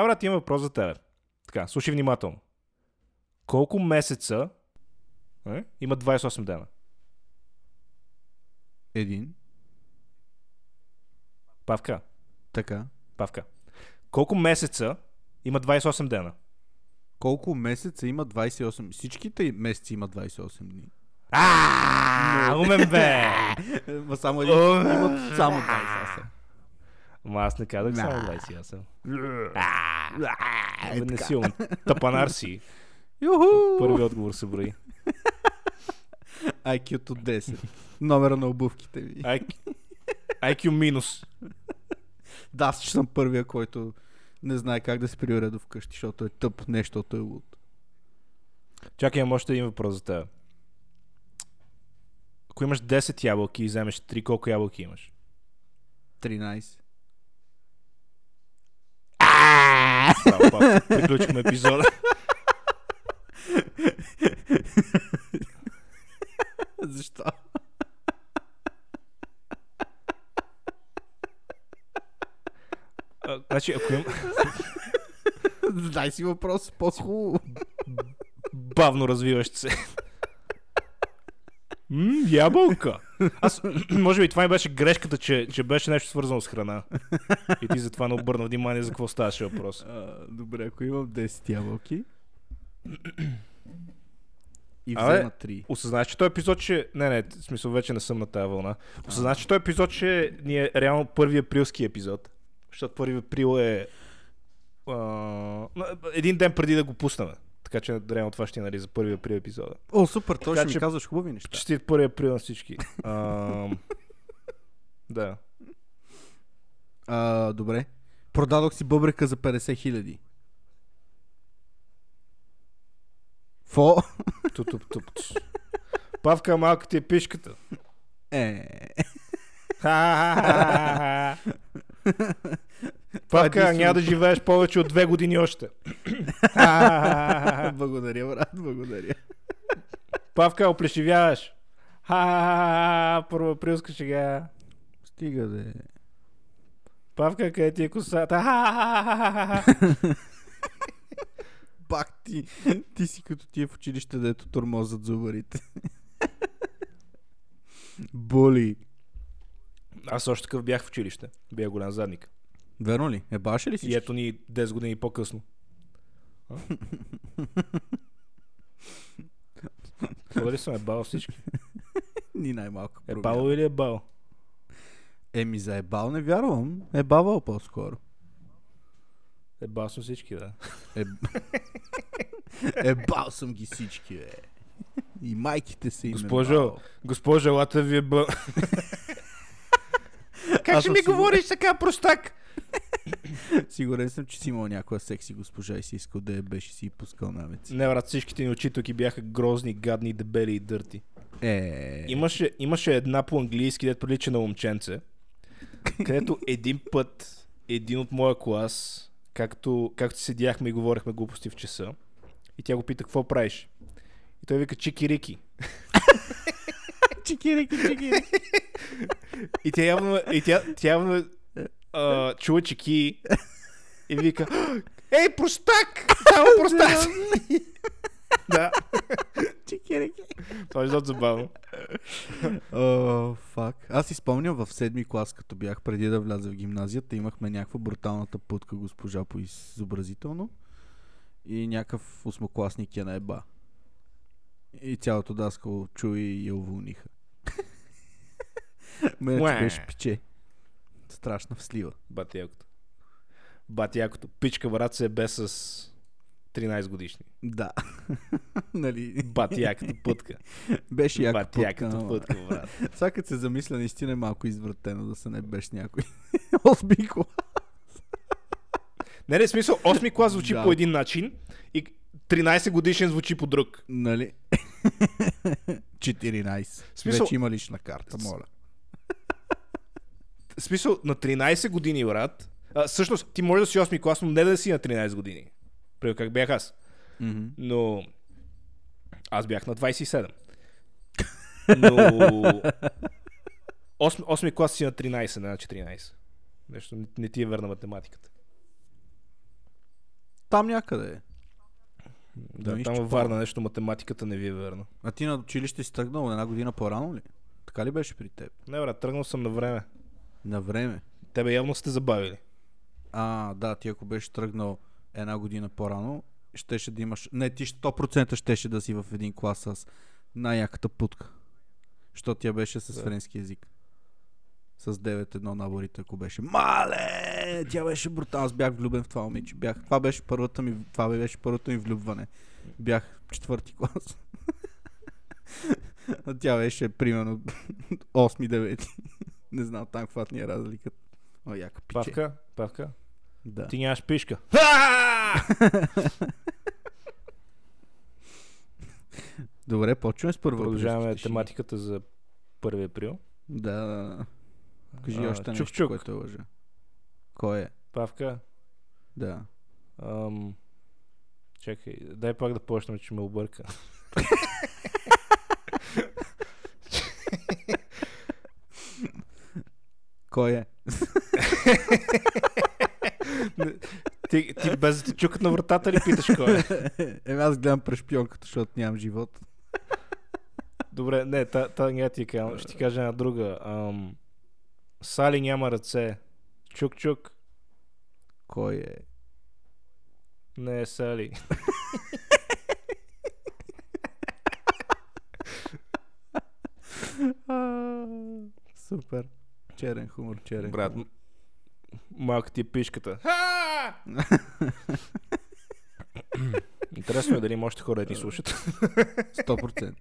А, брат, има въпрос за тебе. Така, слушай внимателно. Колко месеца е, има 28 дена? Един. Павка, Така. Павка. Колко месеца има 28 дена? Колко месеца има 28? Всичките месеци има 28 дни. А, умен бе! Само един. Само 28. Ама аз не казах само Да. 28. Е, Абе, не така. си ум. Тапанар си. Юху! Първи отговор се брои. IQ-то 10. Номера на обувките ви. IQ, IQ минус. Да, аз ще съм първия, който не знае как да се прибере до вкъщи, защото е тъп, не защото е луд. Чакай, имам още един въпрос за теб. Ако имаш 10 ябълки и вземеш 3, колко ябълки имаш? 13. Папа. Приключихме епизода. Защо? А, значи, ако им... Дай си въпрос по-хубаво. бавно развиващ се. М, ябълка. Аз, може би това ми беше грешката, че, че беше нещо свързано с храна. И ти затова не обърна внимание за какво ставаше въпрос. А, добре, ако имам 10 ябълки и взема 3. Осъзнаш, че този епизод ще... Не, не, в смисъл вече не съм на тази вълна. Осъзнаш, че този епизод ще ни е реално първи априлски епизод. Защото първи април е... А... Един ден преди да го пуснем. Така че реално това ще е нали, за първи април епизода. О, супер, той ще ми че- казваш хубави неща. Честит първи април на всички. А... да. А, добре. Продадох си бъбрека за 50 хиляди. Фо? Туп, туп, туп. Павка, малка ти е пишката. Е. Е Павка, няма да живееш повече от две години още. Благодаря, брат, благодаря. Павка, оплешивяваш. Ха-ха-ха-ха. Първа априлска шега. Стига да е. Павка, къде ти е косата? Пак ти, ти си като ти е в училище, дето тормозат зубарите. Боли. Аз още такъв бях в училище. Бях голям задник. Верно ли? Е баше ли И си? ето ни 10 години по-късно. Дали съм е бал всички? Ни най-малко. Е бал или е бал? Еми за ебал не вярвам. Е бавал по-скоро. Е бал съм всички, да. Е... Ебал съм ги всички, бе. И майките са им Госпожо, ебал. Госпожа, елата ви е бъл. как Аз ще ми сигурен. говориш така, простак? Сигурен съм, че си имал някоя секси госпожа и си искал да я беше си пускал намеци. Не, брат, всичките ни учителки бяха грозни, гадни, дебели и дърти. Е, Имаше, имаше една по-английски, дето прилича на момченце, където един път един от моя клас, както, както седяхме и говорихме глупости в часа, и тя го пита, какво правиш? И той вика, чики-рики. чикирики, чикирики. И тя явно, и тя, тя явно а, чува чеки и вика, ей, простак! Само простак! да, чикирики. това е защото забавно. О, фак. Аз си спомням в седми клас, като бях преди да вляза в гимназията, имахме някаква бруталната путка госпожа по изобразително и някакъв осмокласник я наеба. И цялото даскало чуи и я уволниха. Мене беше пиче. Страшна вслива. Батякото. Батякото. Пичка брат се бе с 13 годишни. Да. нали? Батяката пътка. Беше яка путка. Батяката ама- пътка, брат. Сега като се замисля, наистина е малко извратено да се не беше някой. Осми клас. Не, не, в смисъл, 8 клас звучи Да. по един начин и 13 годишен звучи по друг. Нали? 14. Смисъл- Вече има лична карта, моля. Смисъл, на 13 години, брат, а, всъщност, ти може да си 8 клас, но не да си на 13 години. Примерно как бях аз. Мгм. Но аз бях на 27. Но 8, 8 клас си на 13, не на 14. Нещо не, не ти е верна математиката. Там някъде е. Да, Мисля, там във Варна нещо математиката не ви е верно. А ти на училище си тръгнал една година по-рано ли? Така ли беше при теб? Не, брат, тръгнал съм на време. На време. Тебе явно сте забавили. А, да, ти ако беше тръгнал една година по-рано, щеше да имаш... Не, ти 100% щеше да си в един клас с най-яката путка. Що тя беше с Да. френски язик. С 9-1 наборите, ако беше. Мале! Тя беше брутална. Аз бях влюбен в това момиче. Бях... Това беше първата ми... Това беше първото ми влюбване. Бях четвърти клас. а тя беше примерно 8-9. Не знам там каква ни е разликата. О, яка пиче. Павка, Павка, Да. ти нямаш пишка. Добре, почваме с първо. Продължаваме тематиката за 1 април. Да, да, да. Кажи А, още чук, нещо, чук. което е лъжа. Кой е? Павка, Да. ам... чакай, дай пак да почнем, че ме обърка. Кой е? ти, ти без да ти чукат на вратата ли питаш кой е? Еми аз гледам през шпионката, защото нямам живот. Добре, не, та, та няма ти кажа. Ще ти кажа една друга. Ам... Сали няма ръце. Чук-чук. Кой е? Не е Сали. Супер. Черен хумор, черен Брат, хумор. м- малка ти е пишката. Интересно е дали има още хора да ни слушат. 100%.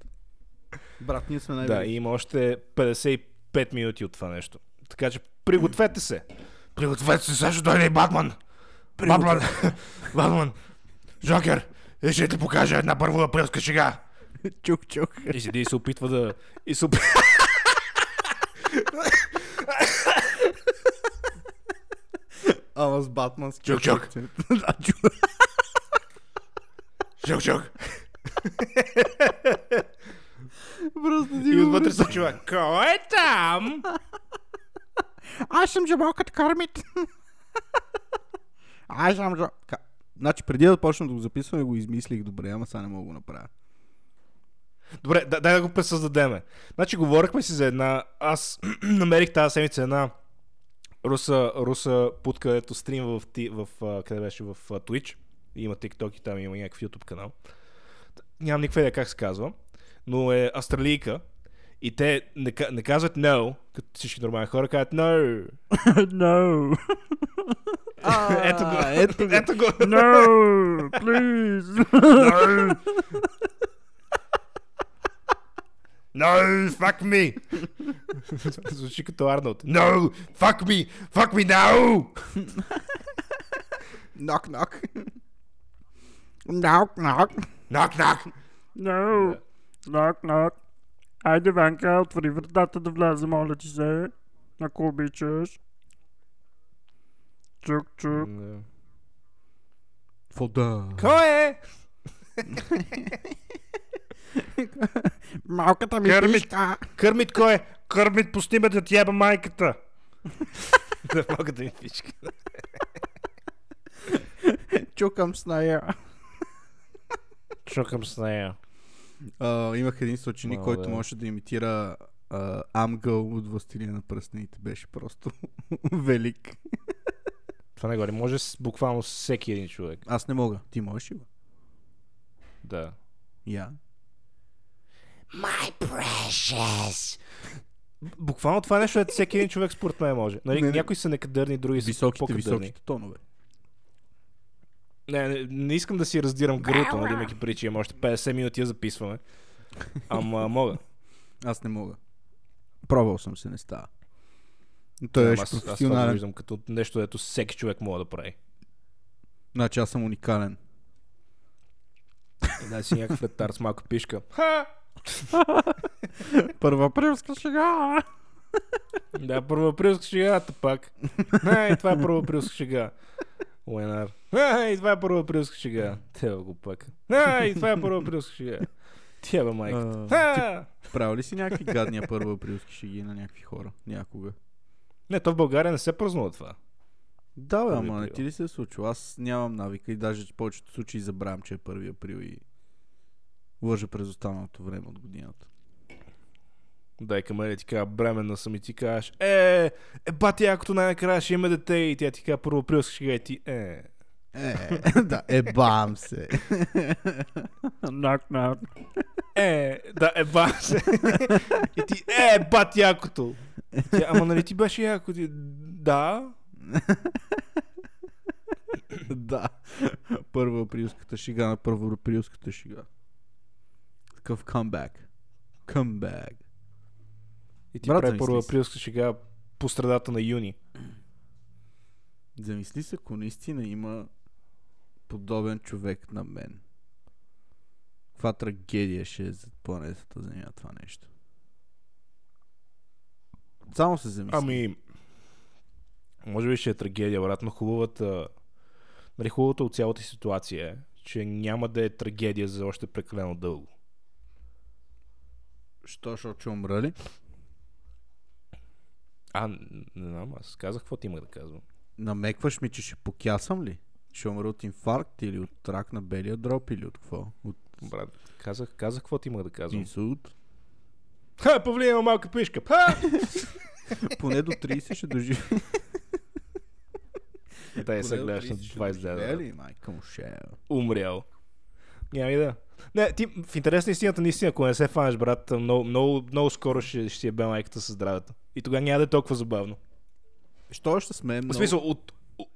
Брат, ние сме най да, и има още 55 минути от това нещо. Така че пригответе се. Пригответе се, също дойде и Батман. Батман. Батман. Жокер. И ще ти покажа една първо априлска шега. Чук, чук. И седи и се опитва да... И се опитва... Ама с Батмански. Чук, чук. Да, чук. Чук, чук. Просто ти И отвътре се чува. Кой е там? Аз съм жабокът Кърмит. Аз съм жаб... Ка... Значи преди да почнем да го записваме, го измислих добре, ама сега не мога да го направя. Добре, да, дай да го пресъздадеме. Значи говорихме си за една... Аз намерих тази седмица една руса, руса пут, където стримва в, ти, в, къде беше, в Twitch. Има TikTok и там има някакъв YouTube канал. Нямам никаква идея как се казва, но е австралийка. И те не, не казват no, като всички нормални хора, казват no. no. ето го. ето го. Ето го. No, please. No. No, fuck me. Звучи като Арнолд. No, fuck me, fuck me now. knock, knock. knock, knock. Knock, knock. No. Knock, knock. Айде, Ванка, отвори вратата да влезе, моля ти се. Ако обичаш. Чук, чук. Вода. Кой е? Малката ми Кърмит. пишка. Кърмит кой е? Кърмит, пусти ме да ти еба майката. да мога да ми пичка. Чукам с нея. Чукам с нея. А, имах един съученик, който да е. можеше да имитира а, Амгъл от Властелина на пръстените. Беше просто велик. Това не говори. Може с, буквално всеки един човек. Аз не мога. Ти можеш ли? Да. Я. My precious. Буквално това е нещо, което всеки един човек според мен може. Нали, Не, не. някои са некадърни, други са Високите, по-кадърни. високите тонове. Не, не, не искам да си раздирам гърлото, нали, имайки причи, имам още 50 минути я записваме. Ама мога. Аз не мога. Пробвал съм се, не става. Но Той Ама беше аз, аз това професионален. виждам като нещо, дето всеки човек може да прави. Значи аз съм уникален. И да си някакъв ретар с малка пишка. Първа априлска шега. Да, първоаприлска шегата пак. Ай, това е първоаприлска шега. Уенар. Ай, това е първоаприлска шега. Тева го пак. Ай, това е първоаприлска шега. Тя майка. А, ти Ха! правил ли си някакви гадния първа априлски шеги на някакви хора? Някога. Не, то в България не се празнува това. Да, бе, ама не ти ли се е случило? Аз нямам навика и даже в повечето случаи забравям, че е 1 април и лъжа през останалото време от годината. Дай към мен ти кажа, бременна съм и ти кажеш, е, е, бати, якото най-накрая ще има дете и тя ти казва, първо априлска шега и ти, е. Е, да, ебам се. Knock, knock. Е, да, е ба се. И ти, е, бат якото. Тя, ама нали ти беше яко? Ти, да. да. Първа априлската шига на първа априлската шига. Такъв камбек. Камбек. И ти Брат, прави първо априлска шега по средата на юни. Замисли се, ако наистина има подобен човек на мен. Каква трагедия ще е за планетата Земя това нещо. Само се замисли. Ами, може би ще е трагедия, брат, но хубавата, нали, хубавата от цялата ситуация е, че няма да е трагедия за още прекалено дълго. Що, защото ще умра ли? А, не знам, аз казах какво ти имах да казвам. Намекваш ми, че ще покясам ли? Ще умра от инфаркт или от рак на белия дроб или от какво? От Брат, казах, казах какво ти имах да казвам. инсулт? Ха, има малка пишка. Ха! Поне до 30 ще доживе. Да, Поне е сега до гледаш на 30 ще 20 доживее дена. ли? Майка му ще е. Умрял. Няма и да. Не, ти в интерес на истината, наистина, ако не се фанеш, брат, много, много, много скоро ще, ще си е бе майката със здравето. И тогава няма да е толкова забавно. Що ще сме В много... смисъл, от,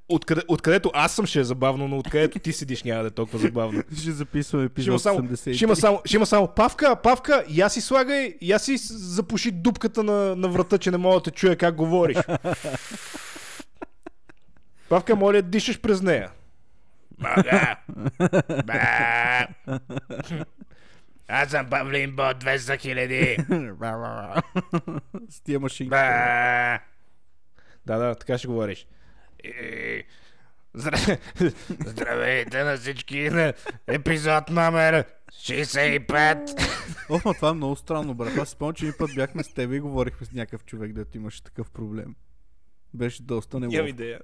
откъде, откъдето аз съм ще е забавно, но откъдето ти седиш няма да е толкова забавно. Ще записваме Ще има, епизод само, 83. ще, има само, ще има само павка, павка, я си слагай, я си запуши дупката на, на врата, че не мога да те чуя как говориш. Павка, моля, дишаш през нея. Аз съм Павлин Бот 200 хиляди. С тия машинки. Ба! Да, да, така ще говориш. Здра- Здравейте на всички на епизод номер 65. О, ма това е много странно, брат. Аз спомням, че един път бяхме с теб и говорихме с някакъв човек, дето имаше такъв проблем. Беше доста неловко. идея.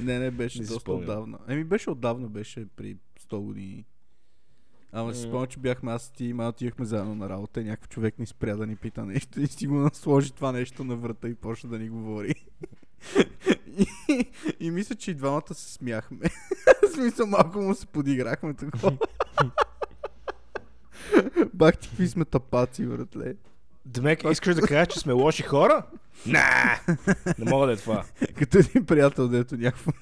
Не, не, беше Не доста спомням. отдавна. Еми, беше отдавна, беше при 100 години. Ама си М. спомням, че бяхме аз и ти и ма отивахме заедно на работа и някакъв човек ни спря да ни пита нещо и си го насложи това нещо на врата и почна да ни говори. и, и мисля, че и двамата се смяхме. В смисъл, малко му се подиграхме такова. Бах ти какви сме тапаци, братле. Демек, искаш да кажеш, че сме лоши хора? На! Не мога да е това. Като един приятел, дето някакво...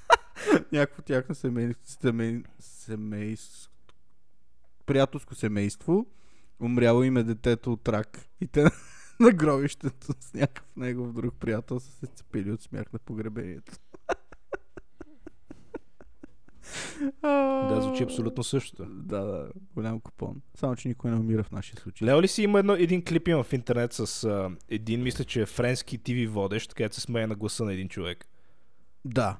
някакво тяхно семейство, семей, приятелско семейство, умряло им е детето от рак. И те на гробището с някакъв негов друг приятел са се цепили от смях на погребението. Да, звучи абсолютно същото. Да, да, голям купон. Само, че никой не умира в нашия случай. Лео ли си има едно, един клип има в интернет с а, един, мисля, че е френски ТВ водещ, където се смее на гласа на един човек. Да.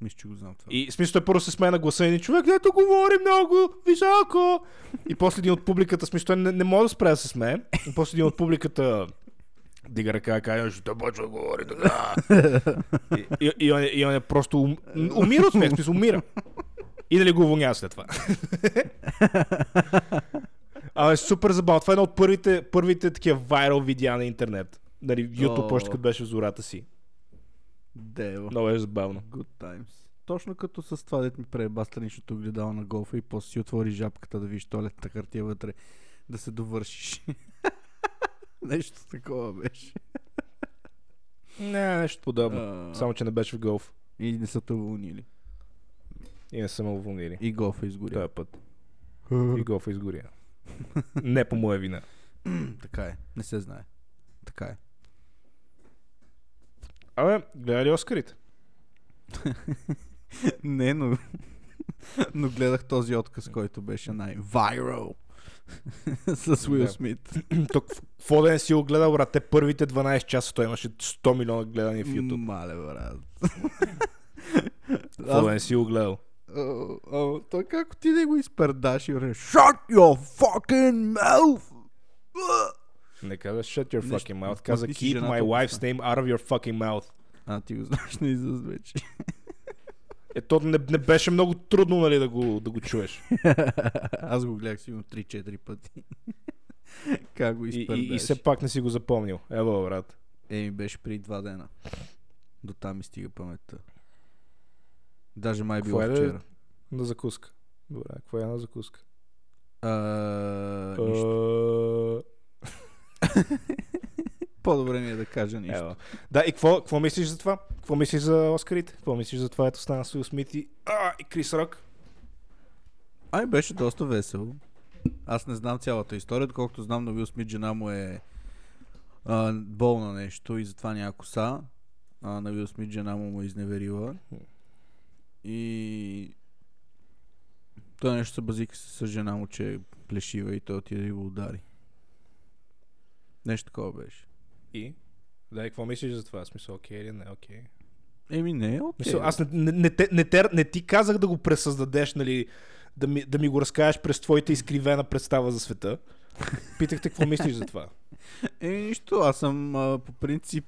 Мисля, че го знам това. И смисъл той първо се смее на гласа на един човек, дето говори много високо. И после един от публиката, смисъл той не, не може да спре да се смее. И после един от публиката дига ръка и каже, ще почва да говори така. И, и, и, он, е- и он е просто ум, умира от смех, смисъл умира. И дали го уволнява след това. А е супер забавно. Това е едно от първите, първите такива вайрал видеа на интернет. Нали, YouTube още като беше в зората си. Дева. Много е забавно. Good times. Точно като с това, дет ми преба страничното гледало на голфа и после си отвори жабката да видиш туалетната хартия вътре, да се довършиш. Нещо такова беше. Не, нещо подобно. А, Само, че не беше в голф. И не са те уволнили. И не са ме уволнили. И голфа изгоря. Този път. И голфа изгоря. не по моя вина. така е. Не се знае. Така е. Абе, гледа ли Оскарите? не, но... но гледах този отказ, който беше най-viral. с Уил Да. Смит. Тук, какво да не си го гледал, брат? Те първите 12 часа той имаше 100 милиона гледания в YouTube. Мале, брат. Какво да не си го гледал? А, а, той как ти да го изпердаш и вре, Shut your fucking mouth! Не каза shut your fucking mouth. Каза keep my wife's name out of your fucking mouth. А, ти го знаеш на изуст вече. Е, то не, не беше много трудно, нали, да го, да го чуеш. Аз го гледах сигурно 3-4 пъти. как го И, изпърдаш. и, и все пак не си го запомнил. Ево, брат. Еми беше преди два дена. До там ми стига паметта. Даже май Какво било е вчера. На закуска. Добре, какво е на закуска? А, нищо. По-добре ми е да кажа нищо. Ева. Да, и какво, какво мислиш за това? Какво мислиш за Оскарите? Какво мислиш за това, ето стана с Уил Смит и, а, и Крис Рок? Ай, беше доста весело. Аз не знам цялата история, доколкото знам на Вил Смит, жена му е а, болна нещо и затова няма коса. А, на Вил Смит жена му му е изневерила. И той нещо се базика с, с жена му, че е плешива и той отиде и го удари. Нещо такова беше. И? Да, какво мислиш за това? Смисъл, окей или не, окей? Еми не, окей. Мисъл, аз не, не, не, те- не, те- не ти казах да го пресъздадеш, нали, да ми, да ми го разкажеш през твоята изкривена представа за света. Питахте какво мислиш за това. Е, нищо, аз съм а, по принцип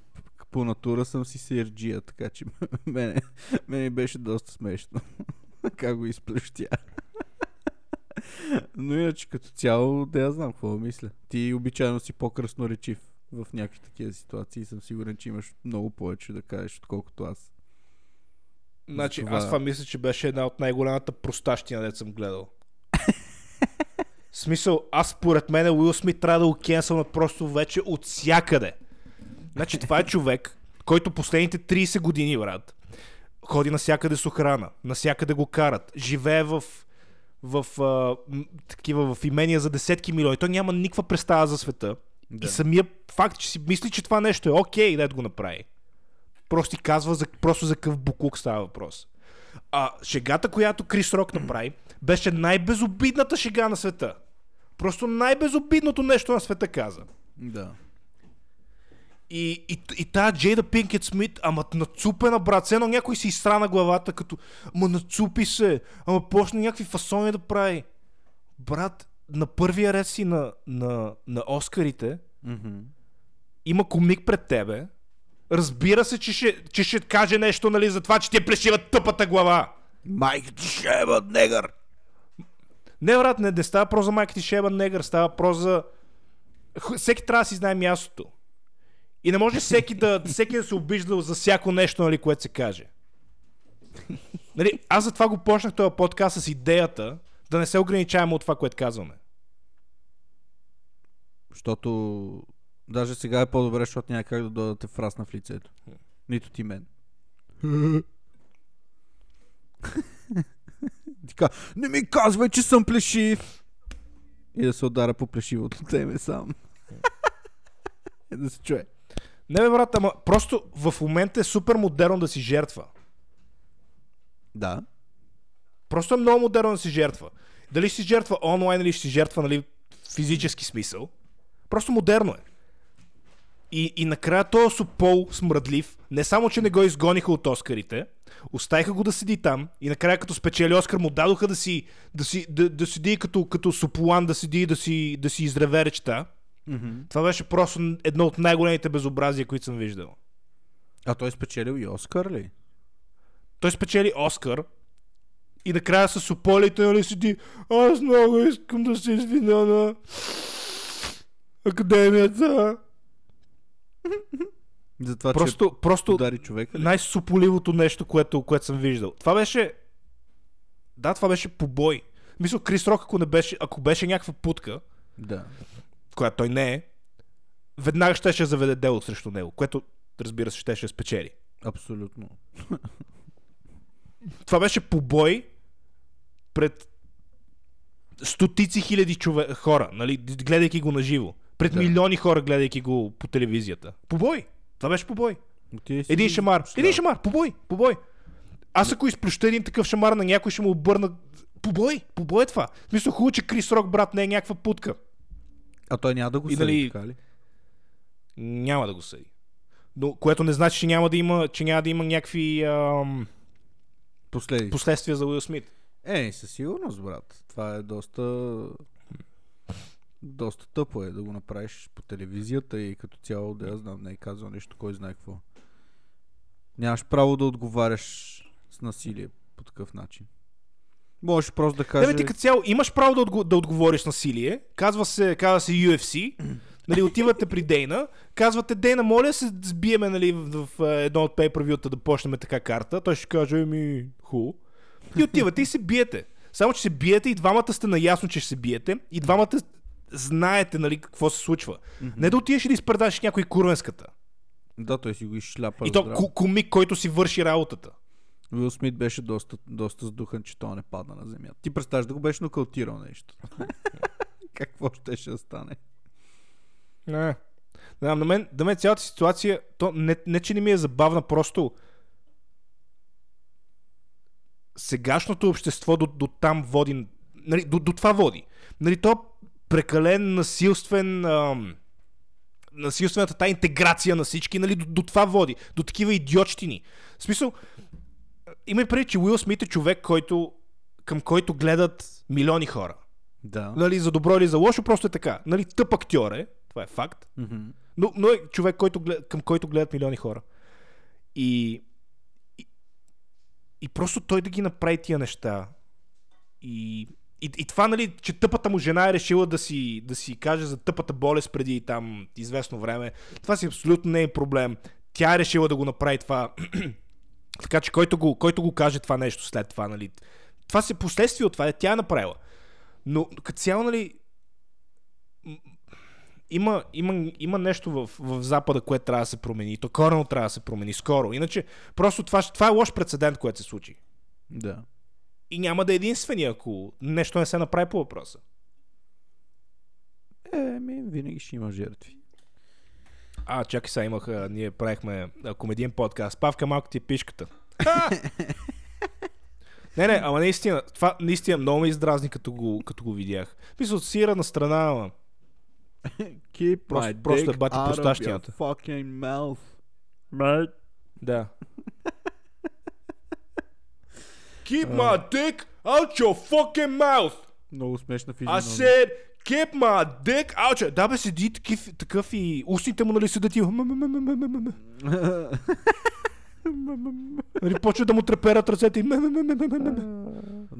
по натура съм си серджия, така че мене, мене беше доста смешно. как го изплющя. Но иначе като цяло, да я знам какво мисля. Ти обичайно си по-красноречив в някакви такива ситуации съм сигурен, че имаш много повече да кажеш, отколкото аз. Значи, Това- аз това мисля, че беше една от най-голямата простащина, дет съм гледал. В смисъл, аз според мен Уил Смит трябва да го кенсълнат просто вече от всякъде. Значи това е човек, който последните 30 години, брат, ходи навсякъде с охрана, навсякъде го карат, живее в в а, такива в имения за десетки милиони. Той няма никаква представа за света. Да. И самия факт, че си мисли, че това нещо е окей, да го направи. Просто ти казва за, просто за какъв буклук става въпрос. А шегата, която Крис Рок направи, беше най-безобидната шега на света. Просто най-безобидното нещо на света каза. Да. И, и, и тая Джейда Пинкет Смит, ама нацупена, брат, все едно някой си изстра на главата, като ама нацупи се, ама почна някакви фасони да прави. Брат, на първия ред си на, на, на Оскарите, Мгм. има комик пред тебе, разбира се, че ще, че ще каже нещо, нали, за това, че ти е плешива тъпата глава. Майк ти шеба, негър! Не, брат, не, не става про за майка ти Шеба Негър, става про за... Всеки трябва да си знае мястото. И не може всеки да, всеки да се обижда за всяко нещо, нали, което се каже. Нали, аз затова го почнах този подкаст с идеята да не се ограничаваме от това, което казваме. Защото даже сега е по-добре, защото няма как да дойдете фрасна в лицето. Нито ти мен. Така, не ми казвай, че съм плешив! И да се удара по плешивото теме сам. И да се чуе. Не бе, брат, ама просто в момента е супер модерно да си жертва. Да. Просто е много модерно да си жертва. Дали ще си жертва онлайн или ще си жертва нали, физически смисъл. Просто модерно е. И, и накрая този Супол смръдлив, не само, че не го изгониха от Оскарите, оставиха го да седи там и накрая като спечели Оскар му дадоха да си, да си да, да седи като, като Суполан, да седи да си, да си изреве речта. Mm-hmm. Това беше просто едно от най-големите безобразия, които съм виждал. А той е спечелил и Оскар ли? Той спечели Оскар и накрая с Сополите нали седи аз много искам да се извиня на академията. За това, че Просто, просто удари човека ли? най-суполивото нещо, което, което съм виждал. Това беше... Да, това беше побой. Мисля, Крис Рок, ако, не беше, ако беше някаква путка, Да. която той не е, веднага щеше заведе дело срещу него, което, разбира се, щеше спечели. Абсолютно. Това беше побой пред стотици хиляди чове... хора, нали, гледайки го на живо. Пред Да. милиони хора, гледайки го по телевизията. Побой! Това беше побой. Си Един шамар. шлял. Един шамар. Побой. Побой. Аз ако изплюща един такъв шамар на някой, ще му обърна... Побой. Побой е това. В смисъл хубаво, че Крис Рок, брат, не е някаква путка. А той няма да го съди, дали- така ли? Няма да го съди. Но, което не значи, че няма да има, че няма да има някакви ам, Последици. последствия за Уил Смит. Е, със сигурност, брат. Това е доста... Доста тъпо е да го направиш по телевизията и като цяло, да я знам, не е казал нещо, кой знае какво. Нямаш право да отговаряш с насилие по такъв начин. Можеш просто да кажеш... Не, бе, ти като цяло имаш право да, отго- да отговориш насилие. Казва се, казва се UFC. Нали, отивате при Дейна, казвате, Дейна, моля се сбиеме нали, в, в, е, едно от per да почнем така карта. Той ще каже, ми, ху. И отивате и се биете. Само, че се биете и двамата сте наясно, че ще се биете. И двамата знаете, нали, какво се случва. Не да отидеш и да изпредаш някой курвенската. Да, той си го изшляпа. И то ку- комик, който си върши работата. Уил Смит беше доста, доста сдухан, че той не падна на земята. Ти представяш да го беше нокаутирал нещо. Какво ще да стане? Не. Знам, на мен, на мен цялата ситуация, то не, не, че не ми е забавна, просто сегашното общество до, до там води, нали, до, до това води. Нали, то прекален насилствен ам, насилствената та интеграция на всички, нали, до, до това води. До такива идиотщини. В смисъл, има и преди, че Уил Смит е човек, който, към който гледат милиони хора. Да. Нали, за добро или за лошо, просто е така. Нали, тъп актьор е, това е факт. Мгм. Но, но е човек, който, към който гледат милиони хора. И, и просто той да ги направи тия неща. И, и, и това, нали, че тъпата му жена е решила да си, да си каже за тъпата болест преди там известно време, това си абсолютно не е проблем. Тя е решила да го направи това. така че който го, който го каже това нещо след това, нали, това си последствие от това, тя е направила. Но като цяло, нали, има, има, има нещо в, в Запада, което трябва да се промени. И То корено трябва да се промени скоро. Иначе, просто това, това е лош прецедент, което се случи. Да. И няма да е единствения, ако нещо не се направи по въпроса. Еми, винаги ще има жертви. А, чакай сега, имах, а, ние правихме а, комедиен подкаст. Павка малко ти е пишката. не, не, ама наистина, това наистина много ме издразни, като го, като го видях. Мисля, сира на страна, ама. Keep Просто- my просто dick бати out of your fucking mouth. Mate, Да. Keep my dick out your fucking mouth! Много смешна I физиономия. said, keep my dick out your... Да бе, седи такив, такъв и устните му, нали, седат и... Нали, почва да му треперат ръцете и...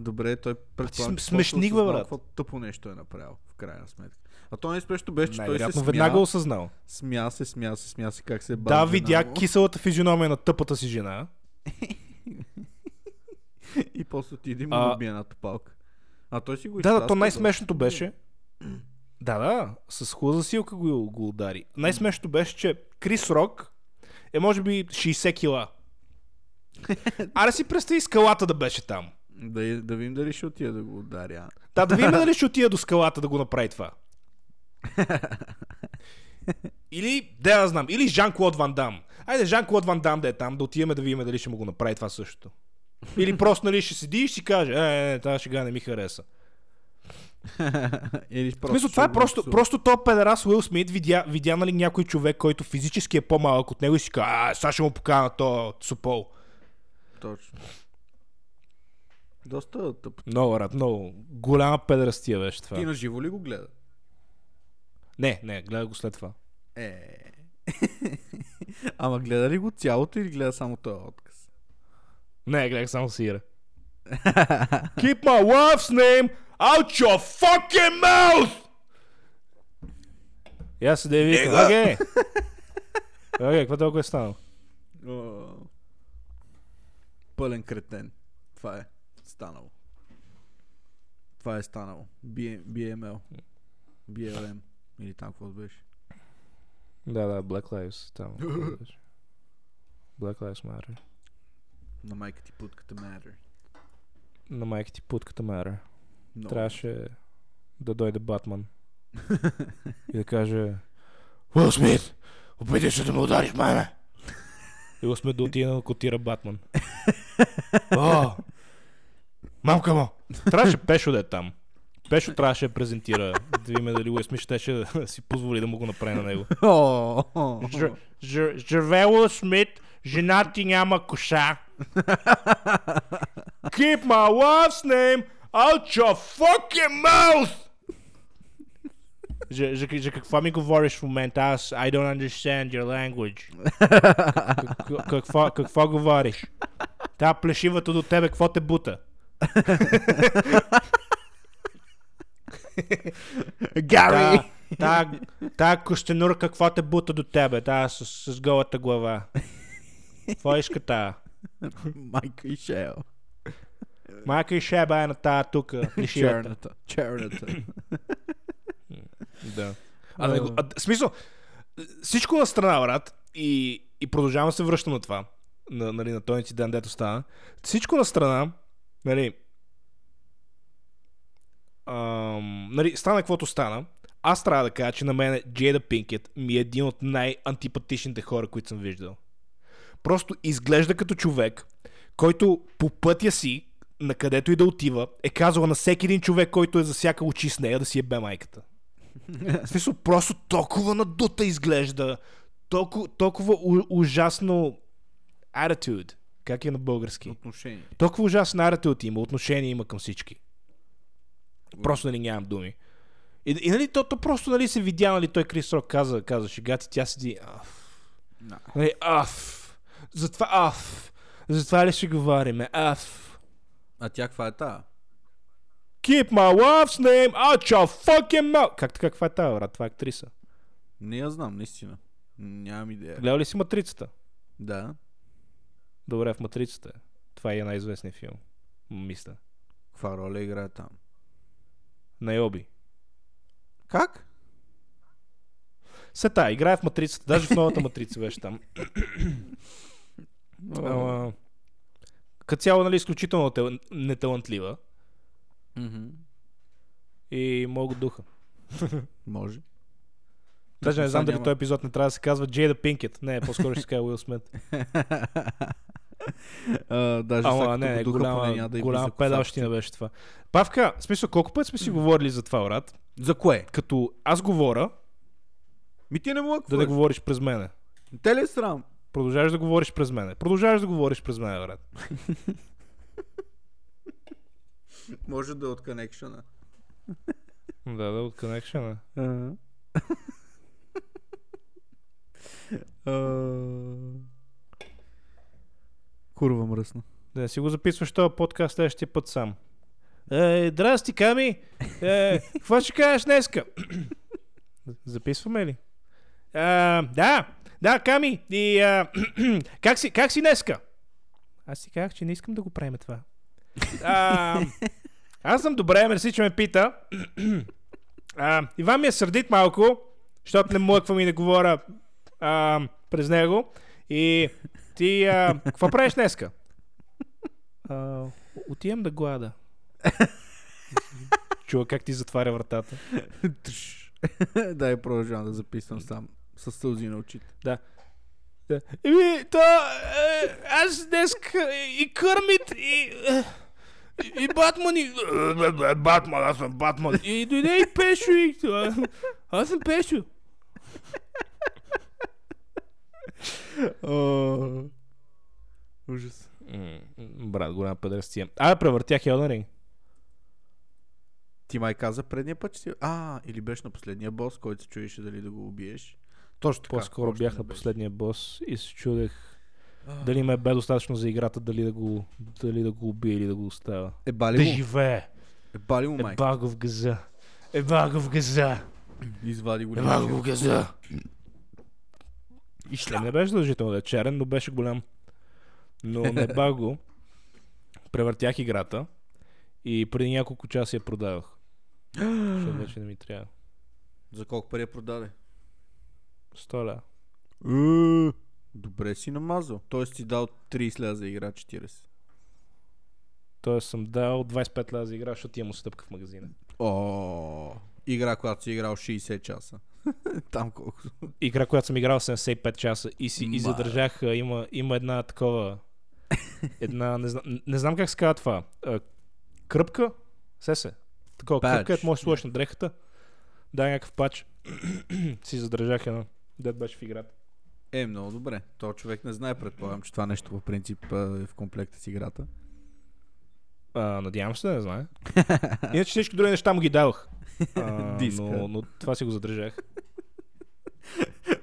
Добре, той предполагам, см- смешник, бе, брат. Какво тъпо нещо е направил, в крайна сметка. А то най-спешно беше, че той се смя, веднага осъзнал. смя се, смя се, смя се, как се бави Да, видя му. киселата физиономия на тъпата си жена. И после отиде и му А- едната палка. А той си го Да, да, то най-смешното беше... Да, да, с хубава засилка го, го удари. Най-смешното беше, че Крис Рок е може би 60 кила. Аре си представи скалата да беше там. Да, да видим дали ще отида да го ударя. Да, да видим дали ще отида до скалата да го направи това. Или, да я знам, или Жан-Клод Ван Дам. Айде, Жан-Клод Ван Дам да е там, да отидем да видим дали ще му го направи това същото. Или просто, нали, ще седи и ще каже, е, е, тази шега не ми хареса. Или просто смисъл, това е просто, просто то педерас Уил Смит видя, видя нали, някой човек, който физически е по-малък от него и си казва, а, сега ще му покана то супол. Точно. Доста тъпо. Много рад, много. Голяма педерастия беше това. Ти на живо ли го гледа? Не, не, гледа го след това. Е. Ама гледа ли го цялото или гледа само този отказ? Не, гледах само сира. Keep my wife's name out your fucking mouth! И аз се да викам, окей. Окей, какво толкова е станало? Пълен кретен. Това е станало. Това е станало. B- BML. BLM. Или там какво беше. Да, да, Black Lives. Там. Black Lives Matter. На майка ти путката matter. На майка ти путката Matter. Много. Трябваше да дойде Батман и да каже Уил Смит, опитай се да ме удариш мене. И Уил Смит да отиде да котира Батман. О, мамка му. Трябваше Пешо да е там. Пешо трябваше да презентира, да видим дали Уил Смит щеше да си позволи да му го направи на него. О, о, о. Ж- ж- Живее Уил Смит, жена ти няма коша. Keep my wife's name out your fucking mouth! За, за, за какво ми говориш в момента? Аз I don't understand your language. Как- какво, какво говориш? Та плешивата до тебе, какво те бута? Гари! Та, та, костенурка, какво те бута до тебе? Та с, с голата глава. Какво иска та? Майка и Шел. Майка и шеба е на тая плешивата. Черната. Черната. Да. А, не, а, смисъл, всичко на страна, брат, и, и продължавам се връщам на това, на, нали, на този инцидент, дето стана. Всичко на страна, нали, ам, нали, стана каквото стана. Аз трябва да кажа, че на мен Джейда Пинкет ми е един от най-антипатичните хора, които съм виждал. Просто изглежда като човек, който по пътя си, на където и да отива, е казал на всеки един човек, който е засякал очи с нея, да си е бе майката. В смисъл, просто толкова надута изглежда. Толкова, толкова у, ужасно attitude. Как е на български? Отношение. Толкова ужасен attitude има, отношение има към всички. Просто нали нямам думи. И, и нали, то, то просто нали, се видя, нали, той Крис Рок каза, каза шегата, тя седи, аф, Да. нали, аф, затова аф, затова ли ще говорим, аф. А тя каква е та? Keep my wife's name out your fucking mouth. Как така, каква е тази, брат? Това е актриса. Не я знам, наистина. Нямам идея. Гледал ли си Матрицата? Да. Добре, в Матрицата. Това е най-известният филм. Мисля. Каква роля играе там? Найоби. Как? Се та, играе в Матрицата. Даже в новата Матрица беше там. Ама, като цяло, нали, изключително тел- неталантлива. И много духа. Може. Даже не знам дали няма- този епизод не трябва да се казва Джейда Пинкет. Не, по-скоро ще се казва Уил Смит. А, даже Ама не, не, голяма, да голяма педалщина беше това. Павка, в смисъл, колко път сме си говорили за това, брат? За кое? Като аз говоря, Ми ти не мога да не говориш през мене. Те ли е срам? Продължаваш да говориш през мене. Продължаваш да говориш през мене, брат. Може да е от конекшена. Да, да, от connection. Курва мръсна. Да си го записваш този подкаст следващия път сам. Е, здрасти, Ками! Е, какво ще кажеш днеска? Записваме ли? А, да, да, Ками. И, а, как, си, как си днеска? Аз си казах, че не искам да го правим това. А, аз съм добре, мерси, че ме пита. А, Иван ми е сърдит малко, защото не млъквам и не говоря а, през него. И ти, а, какво правиш днеска? А, отивам да глада. Чува как ти затваря вратата. да, и продължавам да записвам сам. С сълзи на очите. Еми, то, е, аз днес и Кърмит, и, е, и Батман, и... Батман, аз съм Батман. И дойде и Пешо, и... Аз съм Пешо. Ужас. Брат, голяма педрастия. А, превъртях Elden Ring. Ти май каза предния път, че си... А, или беше на последния бос, който се чуеше дали да го убиеш. Точно така. По-скоро още бях не на беше. последния бос и се чудех дали ме бе достатъчно за играта, дали да го, дали да го убия или да го оставя. Е бали Да му, живее! е бали му Е майка. багов газа! Е багов газа! Извади го. Е багов газа! И шлем не беше задължително да е черен, но беше голям. Но не баг го. Превъртях играта и преди няколко часа я продавах. Защото вече не ми трябва. За колко пари я продаде? 100 ля. Е, Добре си намазал. Тоест си дал 30 ля за игра 40. Тоест съм дал 25 ля за игра, защото имам стъпка в магазина. О, игра, която си играл 60 часа. Там колко. Игра, която съм играл 75 часа и си и задържах, има, има една такова, една, не, знам, не знам как се казва това, кръпка, се се, такова Пач. кръпка, където можеш да сложиш на дрехата, да, някакъв пач, си задържах една, дед беше в играта. Е, много добре. То човек не знае, предполагам, че това нещо по принцип е в комплекта с играта. А, надявам се да не знае. Иначе всички други неща му ги давах. А, Диска. но, но това си го задържах.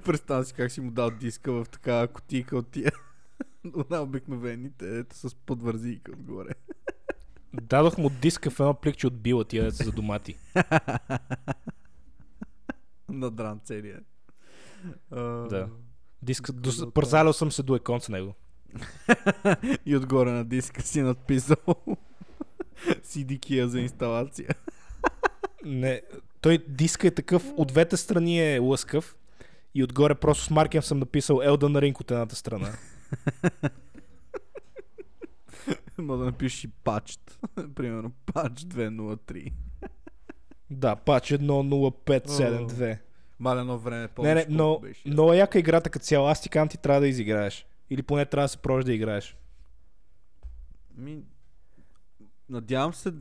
Представям си как си му дал диска в такава кутийка от тия. На обикновените, ето с подвързийка отгоре. Дадох му диска в едно пликче от била тия за домати. Надран целия. Да. Диск, до, пързалял съм се до екон с него. И отгоре на диска си надписал CD-кия за инсталация. Не, той диска е такъв, от двете страни е лъскав и отгоре просто с маркер съм написал Elden Ring от едната страна. Мога да напишеш и пачт. Примерно пач 203. Да, пач 10572. Мале едно време Не, помниш не, колко но беше. е яка играта като цяло. Аз ти казвам, ти трябва да изиграеш. Или поне трябва да се пробваш да играеш. Ми, надявам се,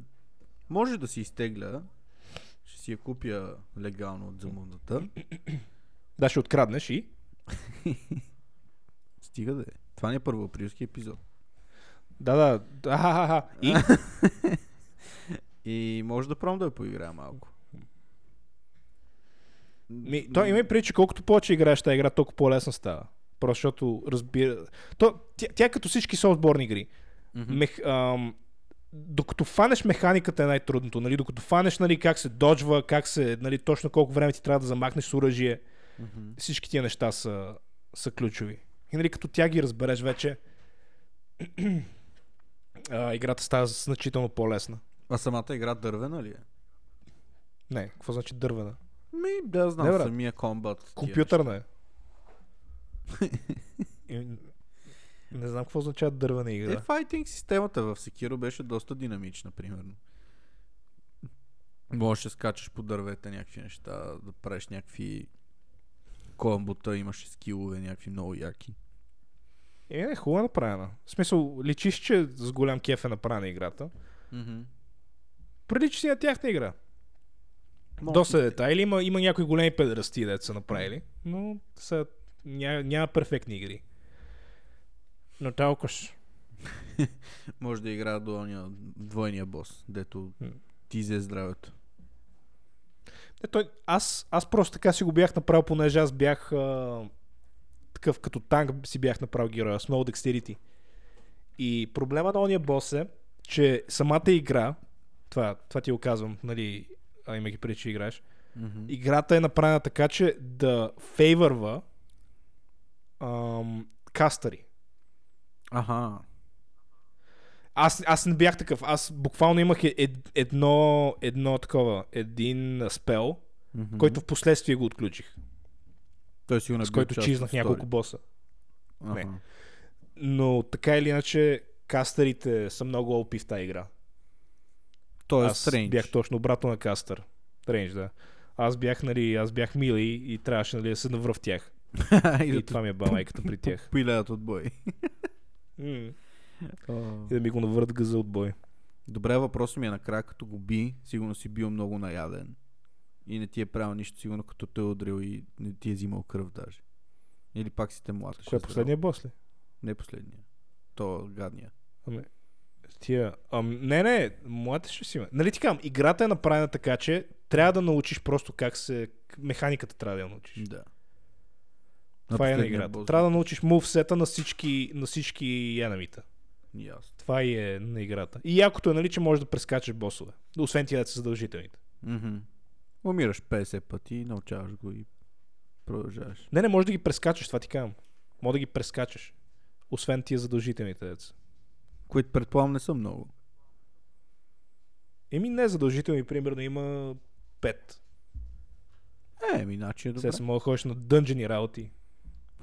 може да си изтегля. Си я купя легално от замудата. Да, ще откраднеш и... Стига да е. Това не е първоаприлски епизод. Да, да. Ахахаха. И? И може да пробвам да я поиграя малко. Ми, то има и преди, че колкото повече играеш тази игра, толкова по-лесна става. Просто защото разбира... То, тя, тя е като всички софтборни игри. Мгм. Мех, ам, докато фанеш механиката е най-трудното, нали? докато фанеш нали, как се доджва, как се, нали, точно колко време ти трябва да замахнеш с оръжие, Мгм. всички тия неща са, са ключови. И нали, като тя ги разбереш вече, а, играта става значително по-лесна. А самата игра дървена ли е? Не, какво значи дървена? Ми, да знам, Не, брат. самия комбат. Компютърна е. Не знам какво означава дървена игра. Е, файтинг системата в Sekiro беше доста динамична, примерно. Можеш да скачаш по дървета някакви неща, да правиш някакви комбота, имаше скилове, някакви много яки. Е, не, хубаво е направена. В смисъл, личиш, че с голям кеф е направена играта. Mm-hmm. Прилича си на тяхна игра. Може Доста детайли. Има, има някои големи педерасти, деца са направили. Но са, ня, няма перфектни игри. Но толкова. ж. Може да играе до ония двойния бос, дето ти взе здравето. Не, той, аз, аз просто така си го бях направил, понеже аз бях а, такъв като танк си бях направил героя с много dexterity. И проблема на ония бос е, че самата игра, това, това ти го казвам, нали, а имайки преди, че играеш, Mm-hmm. играта е направена така, че да фейвърва ам, кастъри. Аха. Аз, аз не бях такъв. Аз буквално имах е- ед, едно, едно такова, един спел, Mm-hmm. който в последствие го отключих. Той сигурно е с който чизнах няколко боса. Аха. не. Но така или иначе, кастърите са много OP в тази игра. Той е аз стрендж. бях точно обратно на кастър. Стрендж, да. Аз бях, нали, аз бях мили и трябваше нали, да се навра в тях. и да И това ми е балайката при тях. пилеят от бой. М. И да ми го навърт газа от бой. Добре, въпросът ми е накрая, като го би, сигурно си бил много наяден. И не ти е правил нищо, сигурно като те е удрил и не ти е взимал кръв даже. Или пак си те млаташ. Кой е последния бос ли? Не последния. То е гадния. Ами, тия... Ам, не, не, младите ще си има. Нали ти казвам, играта е направена така, че трябва да научиш просто как се... Механиката трябва да я научиш. Да. Това е на играта. бос Трябва да научиш мувсета на всички, на всички енемита. Ясно. Това е на играта. И якото е, нали, че можеш да прескачаш босове. Освен тия да са задължителните. Мгм. Умираш 50 пъти, научаваш го и продължаваш. Не, не, можеш да ги прескачаш, това ти казвам. Може да ги прескачаш. Освен тия задължителните деца. Които предполагам не са много. Еми не задължителни, примерно има 5. Е, ми начин е добре. Сега се мога да ходиш на дънжени работи.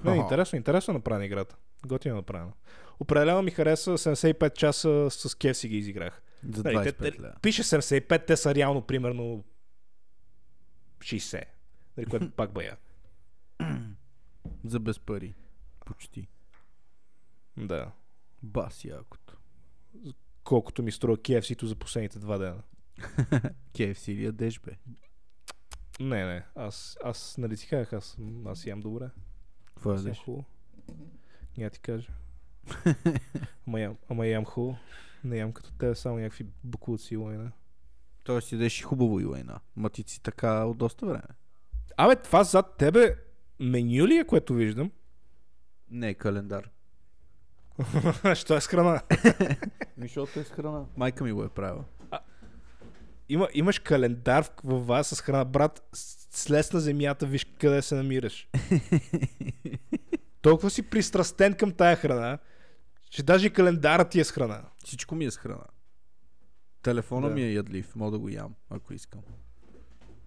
Не, интересно, интересно е направена играта. Готино е направена. Определено ми хареса 75 часа с кеф си ги изиграх. За Нали, 25 те, те, лева. пише 75, те са реално примерно 60. Нали, което пак бая. За без пари. Почти. Да. Бас якото. Колкото ми струва KFC-то за последните два дена. KFC или ядеш бе? Не, не. Аз, аз нали ти казах, аз, аз ям добре. Какво ядеш? хубаво. Няма ти кажа. ама, ям, ама ям хубаво. Не ям като те, само някакви буклуци и лайна. Той си ядеш и хубаво и лайна. Ма ти си така от доста време. Абе, това зад тебе меню ли е, което виждам? Не, календар. Що е с храна? Защото е с храна. Майка ми го е правила. Има, имаш календар в- във вас с храна. Брат, слез на земята, виж къде се намираш. Толкова си пристрастен към тая храна, че даже и календара ти е с храна. Всичко ми е с храна. Телефона Да. ми е ядлив. Мога да го ям, ако искам.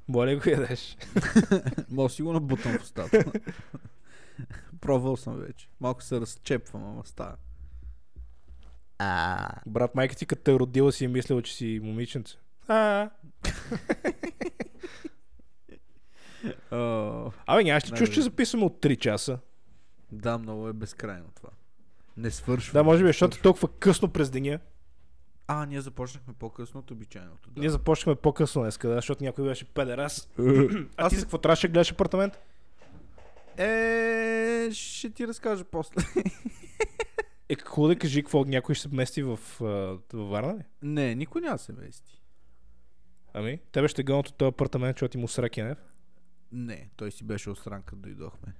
Моля го ядеш? Мога си го набутам в устата. Пробвал съм вече. Малко се разчепвам, ама става. А. Брат, майка ти като те е родила си е мислила, че си момиченце. А, О, Абе, нямаш ли чуш, че записваме от 3 часа? да, много е безкрайно това. Не свършва. Да, може би, защото е толкова късно през деня. А, ние започнахме по-късно от обичайното. Да. Ние започнахме по-късно днес, да, защото някой беше педерас. А Аз ти за какво трябваше да гледаш апартамент? Е, ще ти разкажа после. Е, какво да кажи, какво някой ще се мести в, а, във Варна ли? не, никой няма се вести. Ами, тебе ще гонят от този апартамент, защото ти му сраки, не? Не, той си беше осран, като дойдохме.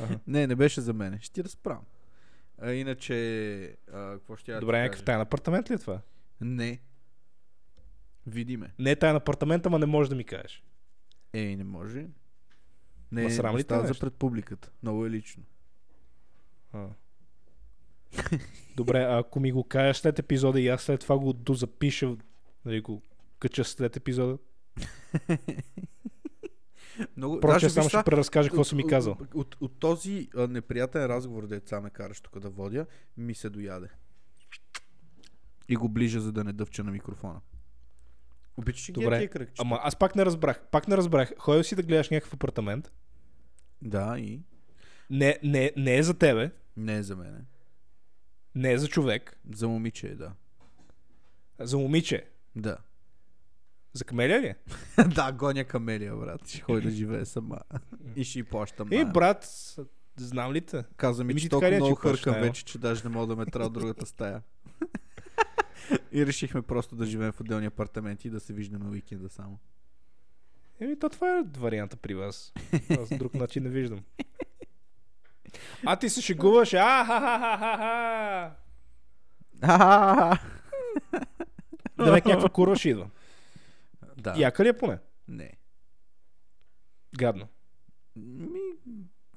Аха. Не, не беше за мене. Ще ти разправям. А, иначе, а, какво ще я Добре, някакъв тайен апартамент ли е това? Не. Види ме. Не е тайен апартамент, ама не можеш да ми кажеш. Ей, не може. Не, Ма срам ли става за пред публиката. Много е лично. А. Добре, а ако ми го кажеш след епизода и аз след това го дозапиша, нали го кача след епизода, Много, даже, само ще преразкажа какво съм ми казал. От, от, от този а, неприятен разговор, деца ме караш тук да водя, ми се дояде. И го ближа, за да не дъвча на микрофона. Обичаш ги Добре, тия кръгчета? Ама аз пак не разбрах. Пак не разбрах. Ходил си да гледаш някакъв апартамент. Да, и Не, не, не е за тебе. не е за мене. Не е за човек. За момиче е, да. За момиче. Да. За камелия ли? е? да, гоня камелия, брат. Ще ходи да живее сама. и ще й плащам. Е, наем. брат, знам ли те? Каза ми, Еми, че толкова че много хъркам вече, че даже не мога да ме трябва другата стая. и решихме просто да живеем в отделни апартаменти и да се виждаме уикенда само. Еми, то това е варианта при вас. Аз друг начин не виждам. А ти се шегуваш. А, ха, ха, ха, ха, ха. Да ме някаква курва ще идва. да. Яка ли е поне? Не. Гадно. Ми,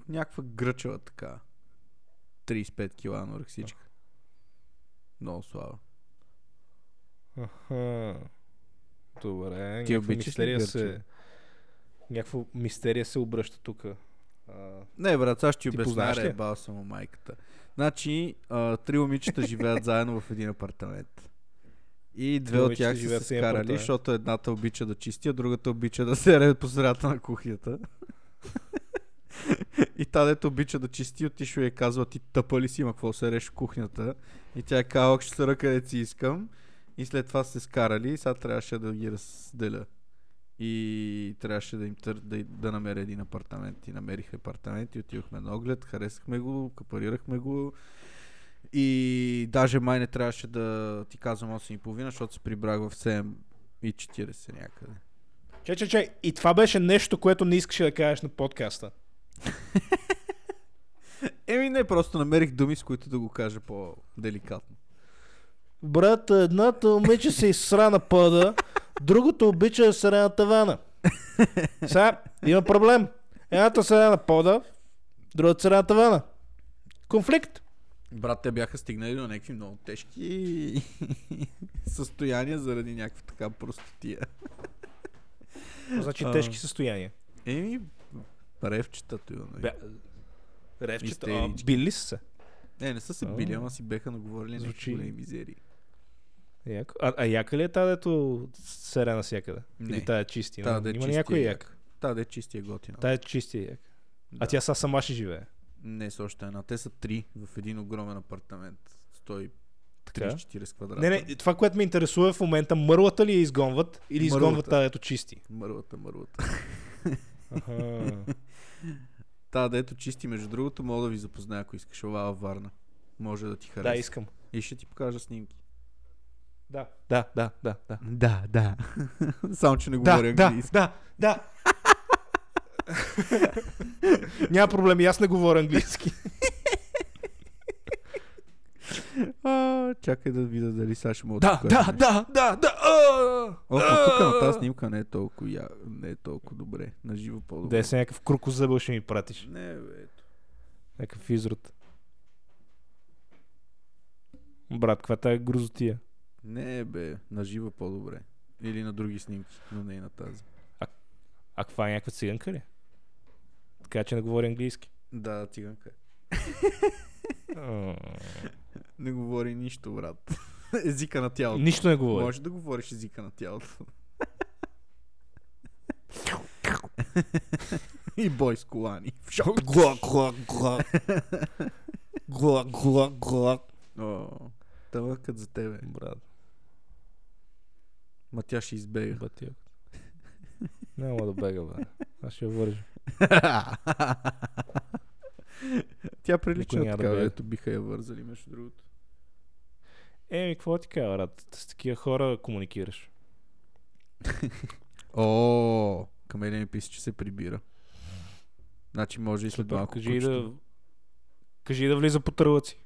някаква гръчева така. 35 кила анорексичка. Много слава. Аха. Добре. Ти обичаш ли се... Някаква мистерия се обръща тук. Не, брат, сега ще ти обясня, познаваш ли? е бал само майката. Значи, а, три момичета живеят заедно в един апартамент. И две от тях са се апартамент. защото едната обича да чисти, а другата обича да се реде по средата на кухнята. и та, дето обича да чисти, отишла и е казва, ти тъпа ли си, има какво се реш в кухнята. И тя е казала, ще се ръка, си искам. И след това се скарали и сега трябваше да ги разделя. И трябваше да им тър... да, да намеря един апартамент. И намерих апартамент и отидохме на оглед, харесахме го, капарирахме го. И даже май не трябваше да ти казвам 8.30, защото се прибрах в 7 и 40 някъде. Че, че, че. И това беше нещо, което не искаше да кажеш на подкаста. Еми не, просто намерих думи, с които да го кажа по-деликатно. Брат, едната обича се изсра на пъда, другото обича да се на тавана. Сега, има проблем. Едната се на пода, другата се на тавана. Конфликт. Брат, те бяха стигнали до някакви много тежки състояния заради някаква така простотия. Значи А. тежки състояния. Еми, ревчетата имаме. Бя... Ревчета. А, били са се. Не, не са се били, ама си беха наговорили някакви Звучи- големи мизерии. Яко. А, а яка ли е тази, дето сере навсякъде? Не. Или тая е чисти? Та да Има някой як. Та да е чисти е готина. Тая е чисти е як. Да. А тя са сама ще живее. Не, с още една. Те са три в един огромен апартамент. Стои Така? 30-40 квадрата. Не, не, това, което ме интересува в момента, мърлата ли я изгонват или изгонват Мърлата. тази, ето чисти? Мървата, мървата. Аха. Та, дето чисти, между другото, мога да ви запозная, ако искаш. Ова Варна. Може да ти хареса. да, искам. И ще ти покажа снимки. Да, да, да, да, да. Да, да. Само, че не Да, говоря да, английски. да, да. Няма проблем, аз не говоря английски. А, чакай да видя дали сега ще мога Да, да, да, да, да. а! О, но тук на тази снимка не е толкова, я... не е толкова добре. На живо по-добре. Де се някакъв крокозъбъл ще ми пратиш. Не, бе. Някакъв изрод. Брат, каква тая грозотия? Не, бе, на живо по-добре. Или на други снимки, но не и на тази. А каква е някаква циганка ли? Така че не говори английски. Да, циганка. Не говори нищо, брат. езика на тялото. Нищо не говори. Може да говориш езика на тялото. и бой с колани. Глак, глак, глак. Глак, глак, глак. О, тъмъкът за тебе. Брат, Ма тя ще избега. батия. Няма да бега, бе. Аз ще я вържа. Тя прилича Никой да така, ето биха я вързали, между другото. Еми, какво ти кажа, брат? С такива хора комуникираш. О, Камелия ми писа, че се прибира. Значи може и след Супер, малко. кажи и кучето. да... Кажи да влиза по търлъци.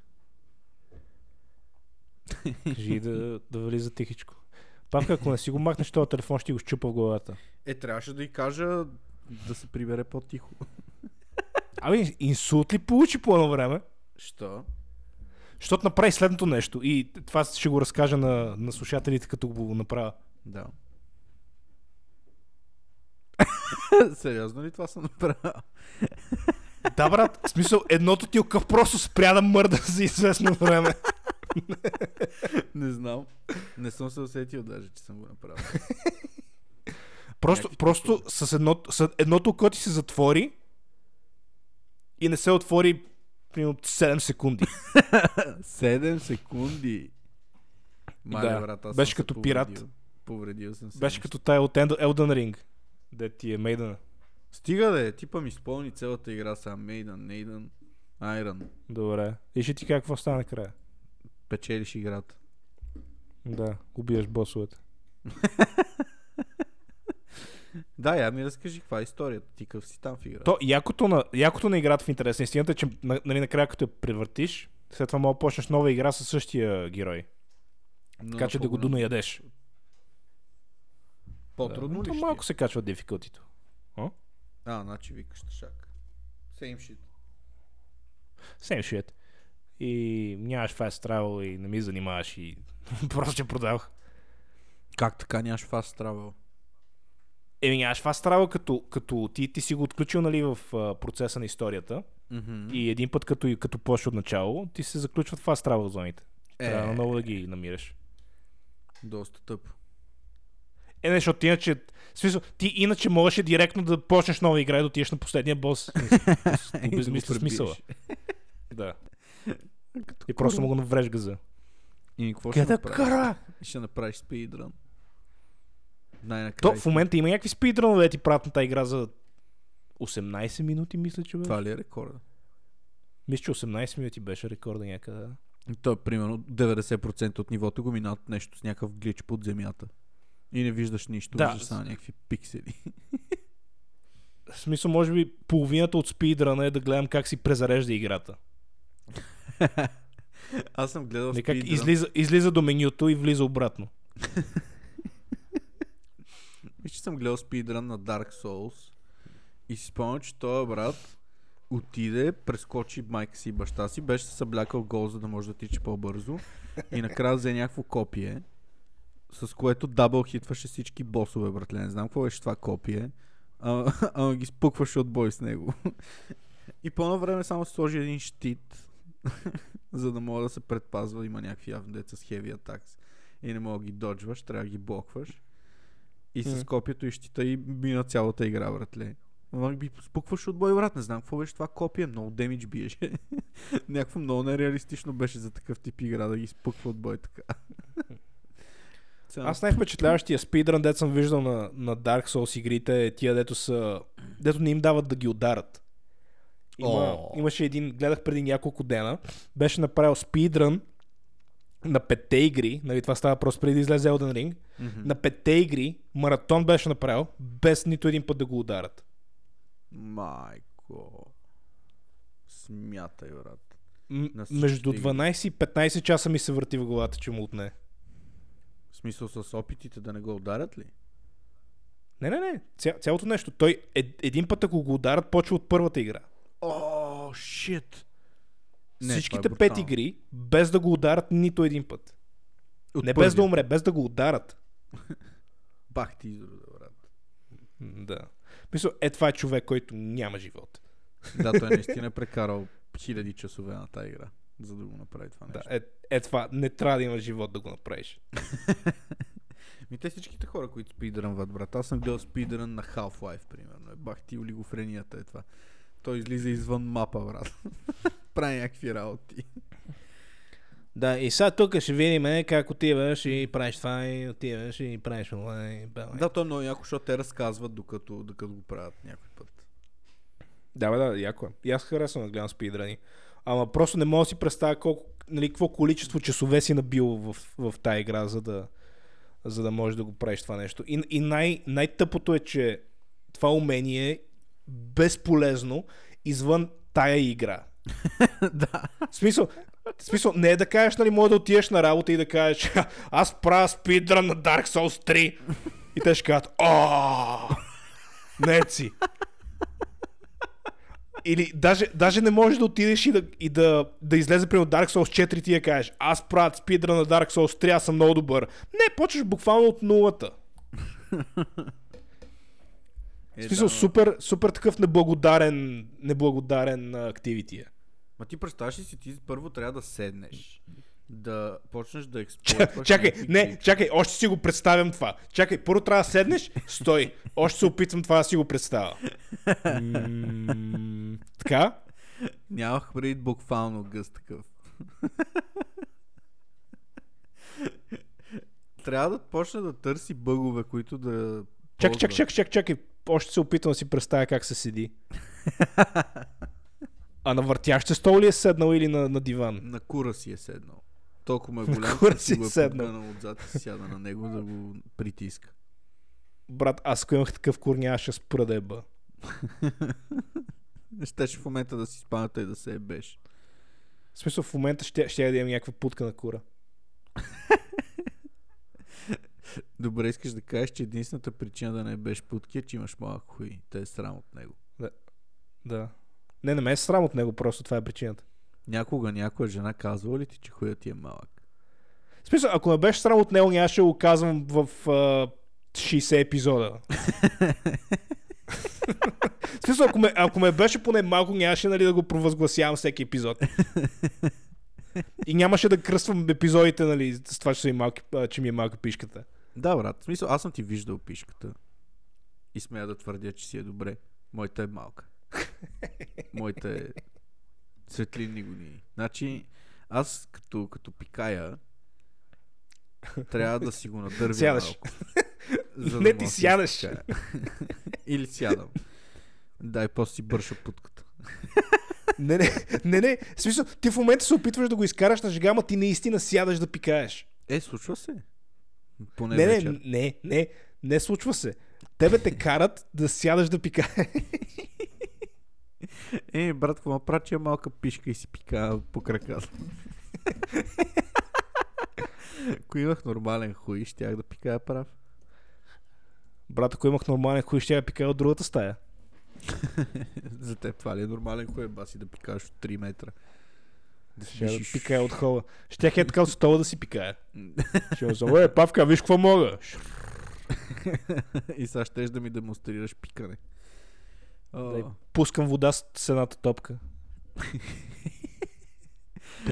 Кажи и да, да влиза тихичко. Павка, ако не си го махнеш този телефон, ще ти го щупа в главата. Е, трябваше да й кажа да се прибере по-тихо. Абе, инсулт ли получи по едно време? Що? Защото направи следното нещо. И това ще го разкажа на, на слушателите, като го направя. Да. Сериозно ли това съм направил? Да, брат, в смисъл, едното ти окъв просто спря да мърда за известно време. Не знам. Не съм се усетил даже, че съм го направил. Просто, Някакви просто с, едно, с едното око ти се затвори и не се отвори примерно 7 секунди. 7 секунди. Мале, Да, брат, аз беше като пират. повредил. Съм се. Беше нещо. като тая от Elden Ring. Де ти е Мейдън. Стига да е, типа ми изпълни цялата игра сега. Maiden, Naden, Iron. Добре. И ще ти какво стане накрая. Печелиш играта. Да, убиваш босовете. Да, я ми разкажи каква е историята. Ти къв си там в играта. То, якото на, якото на играта в интерес на истината е, че на- нали, накрая като я превъртиш, след това мога почнеш нова игра със същия герой. Но Така че да го донаядеш. По-трудно да, ли ще малко е? се качва дефикълтито. А, значи викаш шак. Same shit. Same shit. И нямаш fast travel и не ми занимаваш и просто ще продавах. Как така нямаш fast travel? Еми нямаш fast travel, като, като ти, ти си го отключил нали, в а, процеса на историята Mm-hmm. и един път като, като почне от начало, ти се заключват fast travel зоните. Е, Трябва много да ги намираш. доста тъпо. Е, не, защото ти иначе... Смисъл, ти иначе можеше директно да почнеш нова игра и да отидеш на последния бос. И да Обезмисля го смисъла. Да. И просто му го навреш газа. И какво ще Къде направиш? Ще направиш спидран. Най-накрая. То в момента има някакви спидранове, ти правят на тази игра за 18 минути, мисля, че беше. Това ли е рекорда? Мисля, че 18 минути беше рекорда някъде. То е примерно 90% от нивото го минават нещо с някакъв глич под земята. И не виждаш нищо, Да. виждаш само някакви пиксели. В смисъл, може би половината от спидрана е да гледам как си презарежда играта. Аз съм гледал Не как спидран. излиза, излиза до менюто и влиза обратно. Виж, че съм гледал спидран на Dark Souls и си спомням, че този брат отиде, прескочи майка си и баща си, беше се съблякал гол, за да може да тича по-бързо и накрая взе някакво копие, с което дабъл хитваше всички босове, братле. Не знам какво беше това копие, а, ама ги спукваше от бой с него. И по време само сложи един щит, за да мога да се предпазва. Има някакви явно деца с heavy attacks и не мога да ги доджваш, трябва да ги блокваш. И с копието и щита и мина цялата игра, братле. Ама ги спукваш от бой, брат. Не знам какво беше това копие. Много демидж биеше. Някакво много нереалистично беше за такъв тип игра да ги спуква от бой така. Аз най-впечатляващия спидран, дет съм виждал на, на Dark Souls игрите, е тия, дето са... Дето не им дават да ги ударат. Има, О. имаше един, гледах преди няколко дена, беше направил спидран на петте игри, нали, това става просто преди да излезе Elden Ring, на петте игри маратон беше направил, без нито един път да го ударят. Майко. Смятай, брат. М- между игри. 12 и 15 часа ми се върти в главата, че му отне. В смисъл с опитите да не го ударят ли? Не, не, не. Ця, цялото нещо. Той е, един път, ако го ударят, почва от първата игра. О, шит. Не, Всичките е пет игри, без да го ударят нито един път. От не без да умре, без да го ударят. Бах ти брат. Да. Мисля, е това е човек, който няма живот. Да, той наистина е прекарал хиляди часове на тази игра, за да го направи това Да, нещо. е, е това. Не трябва да има живот да го направиш. Ми те всичките хора, които спидрънват, брат. Аз съм гледал спидрън на Half-Life, примерно. Е, бах ти олигофренията е това. Той излиза извън мапа, брат. Прави някакви работи. Да, и сега тук ще видим е, как отиваш и правиш това и отиваш и правиш това и бе, Да, то е много яко, защото те разказват докато, докато го правят някой път. Да, бе, да, яко е. И аз харесвам да гледам спидрани. Ама просто не мога да си представя колко, нали, какво количество часове си набил в, в тази игра, за да, за да можеш да го правиш това нещо. И, и най- най-тъпото е, че това умение безполезно извън тая игра. да. В смисъл, в смисъл, не е да кажеш, нали, може да отидеш на работа и да кажеш, аз правя спидран на Dark Souls 3. И те ще кажат, о, не си. Или даже, даже не можеш да отидеш и да, и да, да излезе примерно Dark Souls 4 и ти да кажеш, аз правя спидран на Dark Souls 3, аз съм много добър. Не, почваш буквално от нулата. Е, В смисъл, да, супер, супер такъв неблагодарен, неблагодарен активити е. Ма ти представяш ли си, ти първо трябва да седнеш, да почнеш да експлуатваш Чакай, не, чакай, още си го представям това. Чакай, първо трябва да седнеш, стой. Още се опитвам това да си го представя. М, Така? Нямах преди буквално гъс такъв. Трябва да почне да търси бъгове, които да. Чакай, чакай, чакай, чакай, чакай. Още се опитвам да си представя как се седи. А на въртящ стол ли е седнал или на, на диван? На кура си е седнал. Толкова е голям, кура си си го е е седнал. отзад и сяда на него да го притиска. Брат, аз ако имах такъв кур, нямаше спра да еба. Щеше в момента да си спаната и да се ебеш. В смисъл, в момента ще, ще я да имам някаква путка на кура. Добре, искаш да кажеш, че единствената причина да не ебеш путки е, че имаш малък хуй. Те е срам от него. Да. Не, не ме е срам от него, просто това е причината. Някога някоя жена казва ли ти, че хуят ти е малък? В смисъл, ако ме беше срам от него, нямаше да го казвам в а, 60 епизода. В смисъл, ако ме, ако ме беше поне малко, нямаше нали, да го провъзгласявам всеки епизод. И нямаше да кръствам епизодите, нали, с това, че, са ми малки, че ми е малка пишката. Да, брат. В смисъл, аз съм ти виждал пишката. И смея да твърдя, че си е добре. Моята е малка. Моята е светлинни години. Значи, аз като, като пикая, трябва да си го надървя Сядаш. малко. за Не, да ти да си сядаш. Или сядам. Да, и после си бърша путката. Не, не, не, не. В смисъл, ти в момента се опитваш да го изкараш на жега, ама ти наистина сядаш да пикаеш. Е, случва се. Поне Не, не, вечер. не, не, не случва се. Тебе те карат да сядаш да пикаеш. Е, брат, какво е малка пишка и си пика по краката. Ако имах нормален хуй, щях да пикая прав. Брат, ако имах нормален хуй, ще я пикая от другата стая. За теб това ли е нормален хуй, баси да пикаш от 3 метра? Да Ще да пикая от хола. Щях е така от стола да си пикая. Ще му съм, е, Павка, виж какво мога. и сега щеш да ми демонстрираш пикане. Дай. Пускам вода с едната топка.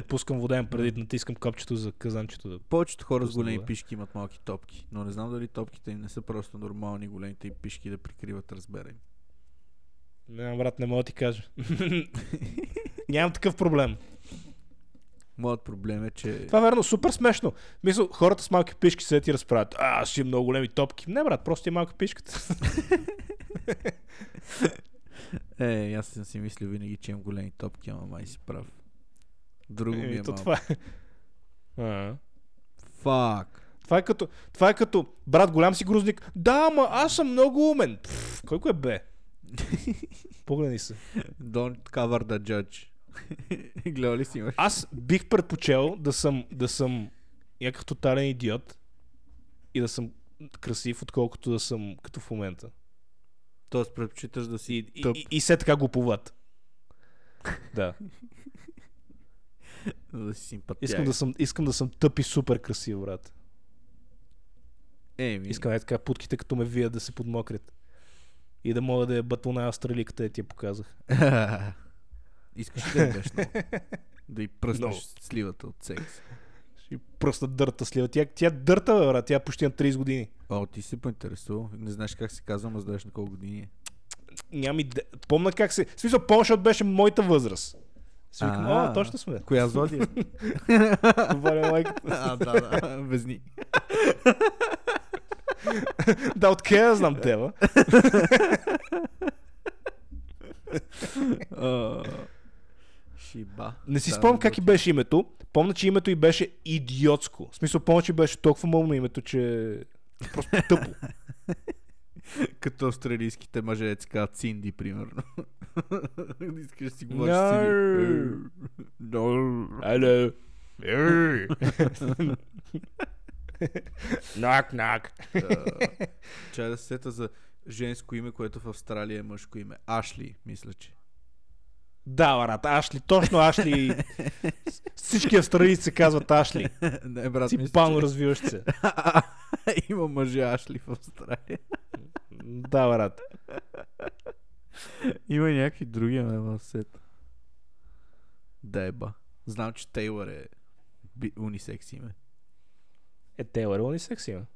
Пускам вода, им преди натискам копчето за казанчето. Да... Повечето хора с големи вода. пишки имат малки топки, но не знам дали топките им не са просто нормални големите им пишки да прикриват размера им. Не, брат, не мога да ти кажа. Нямам такъв проблем. Моят проблем е, че... Това е верно, супер смешно. Мисля, хората с малки пишки се ти разправят. А, аз си имам много големи топки. Не, брат, просто е малка пишката. Е, аз съм си мислил винаги, че имам големи топки, ама май си прав. Друго ми е малко. това е. Фак. Това е като, това е като, брат, голям си грузник. Да, ама аз съм много умен. Пф, кой е бе? Погледни се. Don't cover the judge. Гледа ли си имаш? Аз бих предпочел да съм, да съм някакъв тотален идиот и да съм красив, отколкото да съм като в момента. Тоест предпочиташ да си И, тъп, и, и все така глуповат. Да. да си симпатия. Искам да съм, искам да съм тъп и супер красив, брат. Еми, Искам е така путките като ме вият да се подмокрят. И да мога да я батона австралийката, я ти я показах. Искаш ли да ядеш много? Да и пръснеш Много. сливата от секс. Ще й пръсна дърта слива. Тя, тя дърта, брат. Тя почти на 30 години. О, ти си поинтересувал. Не знаеш как се казва, ама знаеш на колко години е. Нямам иде... Помна как се... В смисъл, помня, защото беше моята възраст. Си викам, А. точно сме. Коя зодия? Говоря майката. а, да, да. Везни. да, откъде да знам тева? Шиба. Не си Да, спомням как и беше името. Помня, че името й беше идиотско. В смисъл, помня, че беше толкова мълно името, че... Просто тъпо. Като австралийските мъже, деца казват Синди, примерно. Искаш да си говориш No. Синди. No. Алло. Нак, нак. А, Чай да се сета за женско име, което в Австралия е мъжко име. Ашли, мисля, че. Да, брат, Ашли. Точно Ашли. Всички австралийци се казват Ашли. Не, брат, Ти мисля, пално че... развиващ се. Има мъже Ашли в Австралия. Да, брат. Има и някакви други име в сета. Деба. Знам, че Тейлър е би- унисекс име. Е, Тейлър е унисекс има.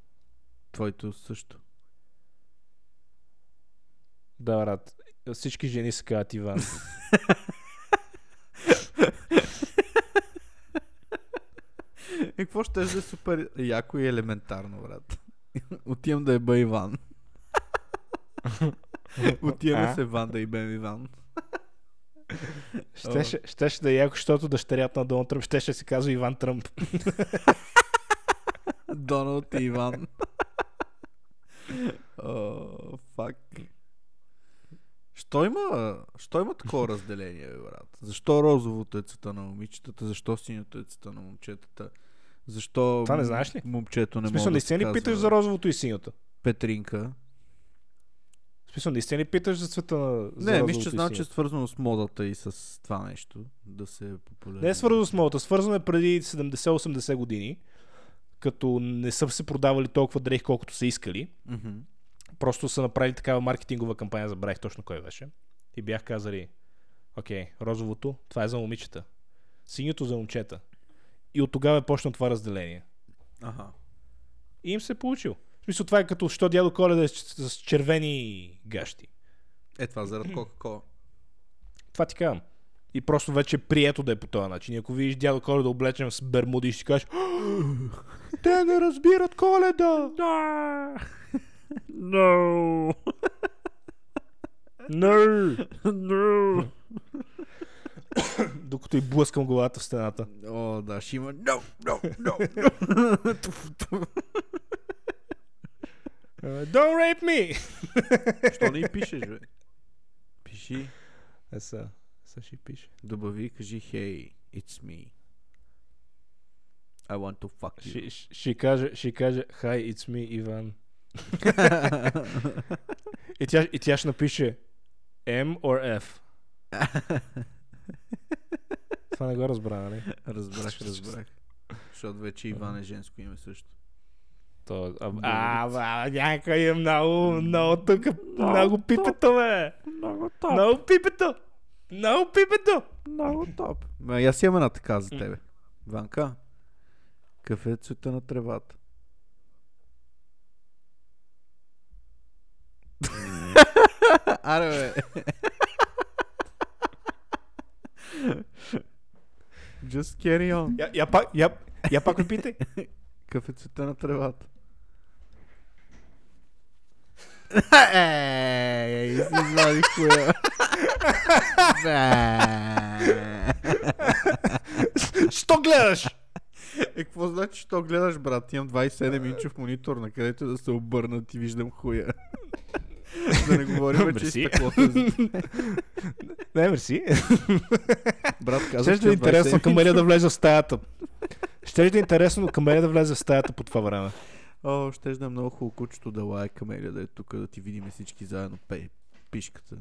Твоето също. Да, брат. Всички жени се казват Иван. И какво ще да е супер яко и елементарно, брат? Отивам да еба Иван. Отиваме се Иван да ебем Иван. Щеше, щеше да е яко, защото дъщерята на Доналд Тръмп щеше се казва Иван Тръмп. Доналд и Иван. О, фак. Що има, що има такова разделение, бе, брат? Защо розовото е цвета на момичетата? Защо синьото е цвета на момчетата? Защо Това не знаеш ли? момчето не В смисъл, може да наистина се ли питаш за розовото и синьото? Петринка? В смисъл, наистина ли питаш за цвета на за Не, мисля, че знам, че е свързано с модата и с това нещо. Да се е популярно. Не е свързано с модата, свързано е преди 70-80 години, като не са се продавали толкова дрехи, колкото са искали. Мгм. Просто са направили такава маркетингова кампания, забравих точно кой беше. И бях казали, окей, розовото, това е за момичета. Синьото за момчета. И от тогава е почна това разделение. Аха. И им се е получил. В смисъл, това е като, що дядо Коледа е с, червени гащи. Е, това заради Кока-Кола. Това ти казвам. И просто вече е прието да е по този начин. И ако видиш дядо Коледа облечен с бермуди ще кажеш Те не разбират Коледа! Да. No. No! No. Докато и блъскам главата в стената. О, да, ще има no, no, no, no. Uh, Don't rape me! Що не и пишеш, бе? Пиши. Е, са, са ще пише. Добави, кажи, hey, it's me. I want to fuck you. Ще каже, ще каже, hi, it's me, Иван. И тя, и тя ще напише M or F. Това не го разбра, нали? разбрах, разбрах. Защото вече Иван е женско име също. То, а, а, а, някой е много, много тук, много пипето, бе. Много топ. Много пипето. Много пипето. Много топ. Ма, и аз имам една така за тебе. Ванка, какъв е цвета на тревата? Аре, бе. Just carry on. Я, я, пак, я, я пак ме питай. Какъв е цвета на тревата? Ей, си извади хуя. Що гледаш? Е, какво значи, що гледаш, брат? Имам 27 инчов монитор, на където да се обърнат и виждам хуя. Да не говорим, че е за... Не, мерси. Брат, Ще казах, ли че да е е интересно 27 към да влезе в стаята? Ще да е интересно към да влезе в стаята по това време? О, ще да е много хубаво кучето да лае камелия, да е тук, да ти видим всички заедно пе, пишката.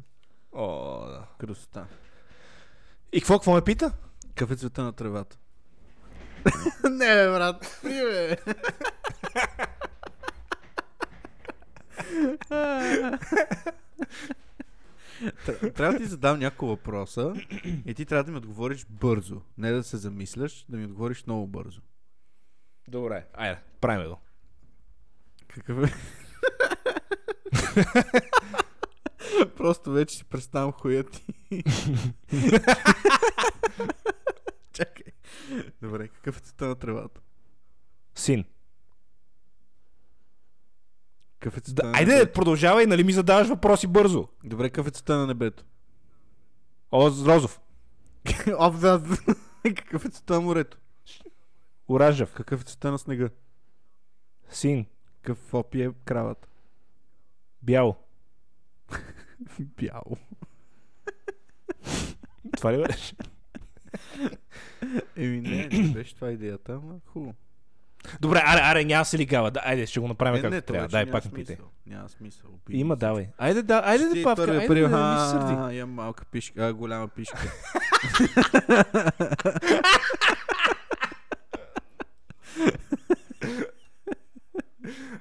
О, да. Красота. И какво, какво ме пита? Какъв е цвета на тревата? Не, брат. Бе. Тр- Трябва да ти задам няколко въпроса и ти трябва да ми отговориш бързо. Не да се замисляш, да ми отговориш много бързо. Добре, айде, правим го. Какъв е? Просто вече си представям хуя ти. Чакай. Добре, какъв е цвета на тревата? Син. Какъв цвета Да, на айде, небето? продължавай, нали ми задаваш въпроси бързо. Добре, какъв цвета на небето? О, Розов. Оп, да. Какъв е цвета на морето? Оранжев. Какъв е цвета на снега? Син. Какъв опи е кравата? Бял. Бяло. Това ли беше? Еми не, не беше това идеята, ама хубаво. Добре, аре, аре, няма се ли гава. Да, айде, ще го направим Е, както не, трябва. Дай, пак питай. Няма смисъл. обиди Има, давай. Айде, да, айде да павка. Айде да не ми се сърди. Имам малка пишка, а, голяма пишка.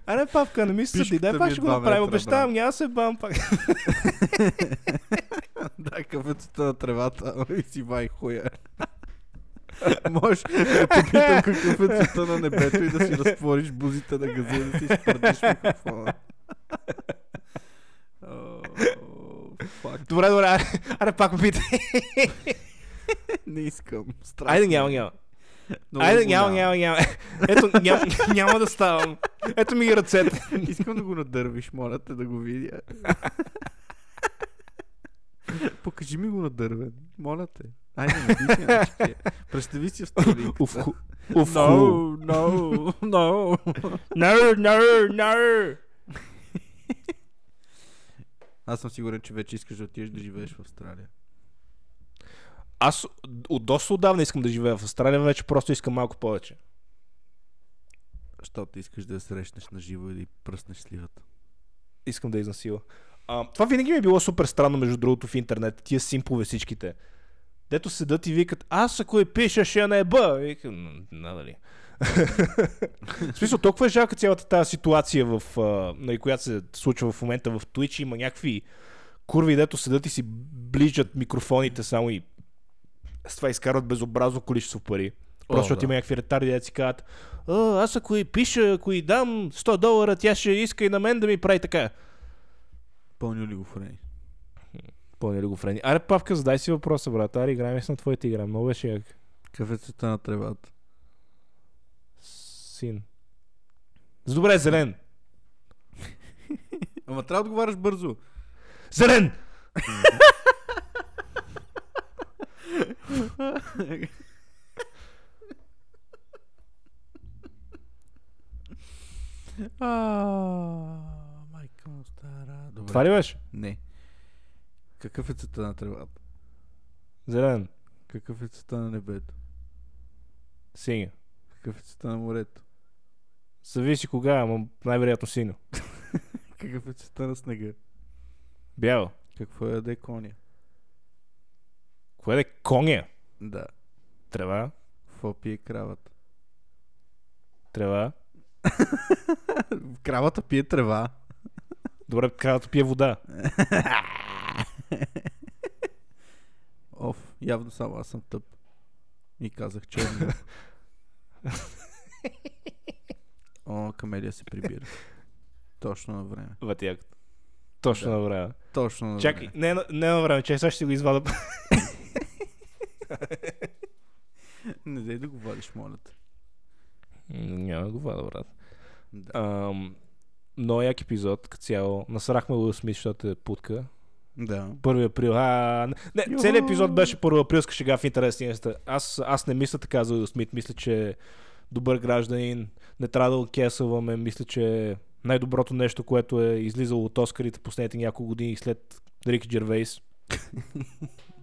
Аре, павка, не ми се сърди. Дай пак е ще го направим. Обещавам, няма да се бам пак. да, какъв цвета на тревата, и си вай хуя. Можеш да те питам какъв е цвета на небето и да си разтвориш бузите на газа и да си изпърдиш микрофона. О, фак, Добре, добре, аре, аре пак ме питай. не искам. Страшно. Айде, няма, няма. Много Айде, няма, няма, няма. Ето, няма, няма да ставам. Ето ми ги ръцете. Искам да го надървиш, моля те да го видя. Покажи ми го надървен, моля те. Айде, дишай, значи. Представи си в столиката. Уф, ху. Уф, ху. No, no, no. No, no, no. Аз съм сигурен, че вече искаш да отидеш да живееш в Австралия. Аз от доста отдавна искам да живея в Австралия, вече просто искам малко повече. Защото искаш да я срещнеш на живо и да й пръснеш сливата. Искам да изнасила. А, това винаги ми е било супер странно, между другото, в интернет. Тия симпове всичките. Дето седат и викат, аз ако я пиша, ще я наеба. И Викам, «М, надали. в смисъл, толкова е жалка цялата тази ситуация, в, на която се случва в момента в Twitch. Има някакви курви, дето седат и си ближат микрофоните само и с това изкарват безобразно количество пари. Просто защото да. има някакви ретарди, дето си казват, «А, аз ако и пиша, ако и дам 100 долара, тя ще иска и на мен да ми прави така. Пълни ли го френи? Пълни ли го френи? Аре, Павка, задай си въпроса, брат. Аре, играем си на твоята игра. Много беше як. Какъв цвета на тревата? Син. С добре, зелен. Ама трябва да отговаряш бързо. Зелен! А. Добре. Това ли беше? Не. Какъв е цвета на тревата? Зелен. Какъв е цвета на небето? Синя. Какъв е цвета на морето? Зависи кога, ама най-вероятно синьо. Какъв е цвета на снега? Бяло. Какво е яде коня? Кое е коня? Да. Трева. Какво пие кравата? Трева. Кравата пие трева. Добре, кравата пие вода. Оф, явно само аз съм тъп. И казах, че. О, камелия се прибира. Точно на време. Вътяк. Точно Да. на време. Точно на Чакай, време. не, не на време, че сега ще го извада. Не дай да го вадиш, моля те. Няма да го вада, брат. Да. Ам, много як епизод, като цяло. Насрахме Уил Смит, защото е путка. да. 1 април. А, не, Йо! целият епизод беше първо априлска шега в интерес. на истината. Аз, аз не мисля така за Уил Смит. Мисля, че добър гражданин, не трябва да го кесъваме. Мисля, че е най-доброто нещо, което е излизало от Оскарите последните няколко години след Рики Джервейс.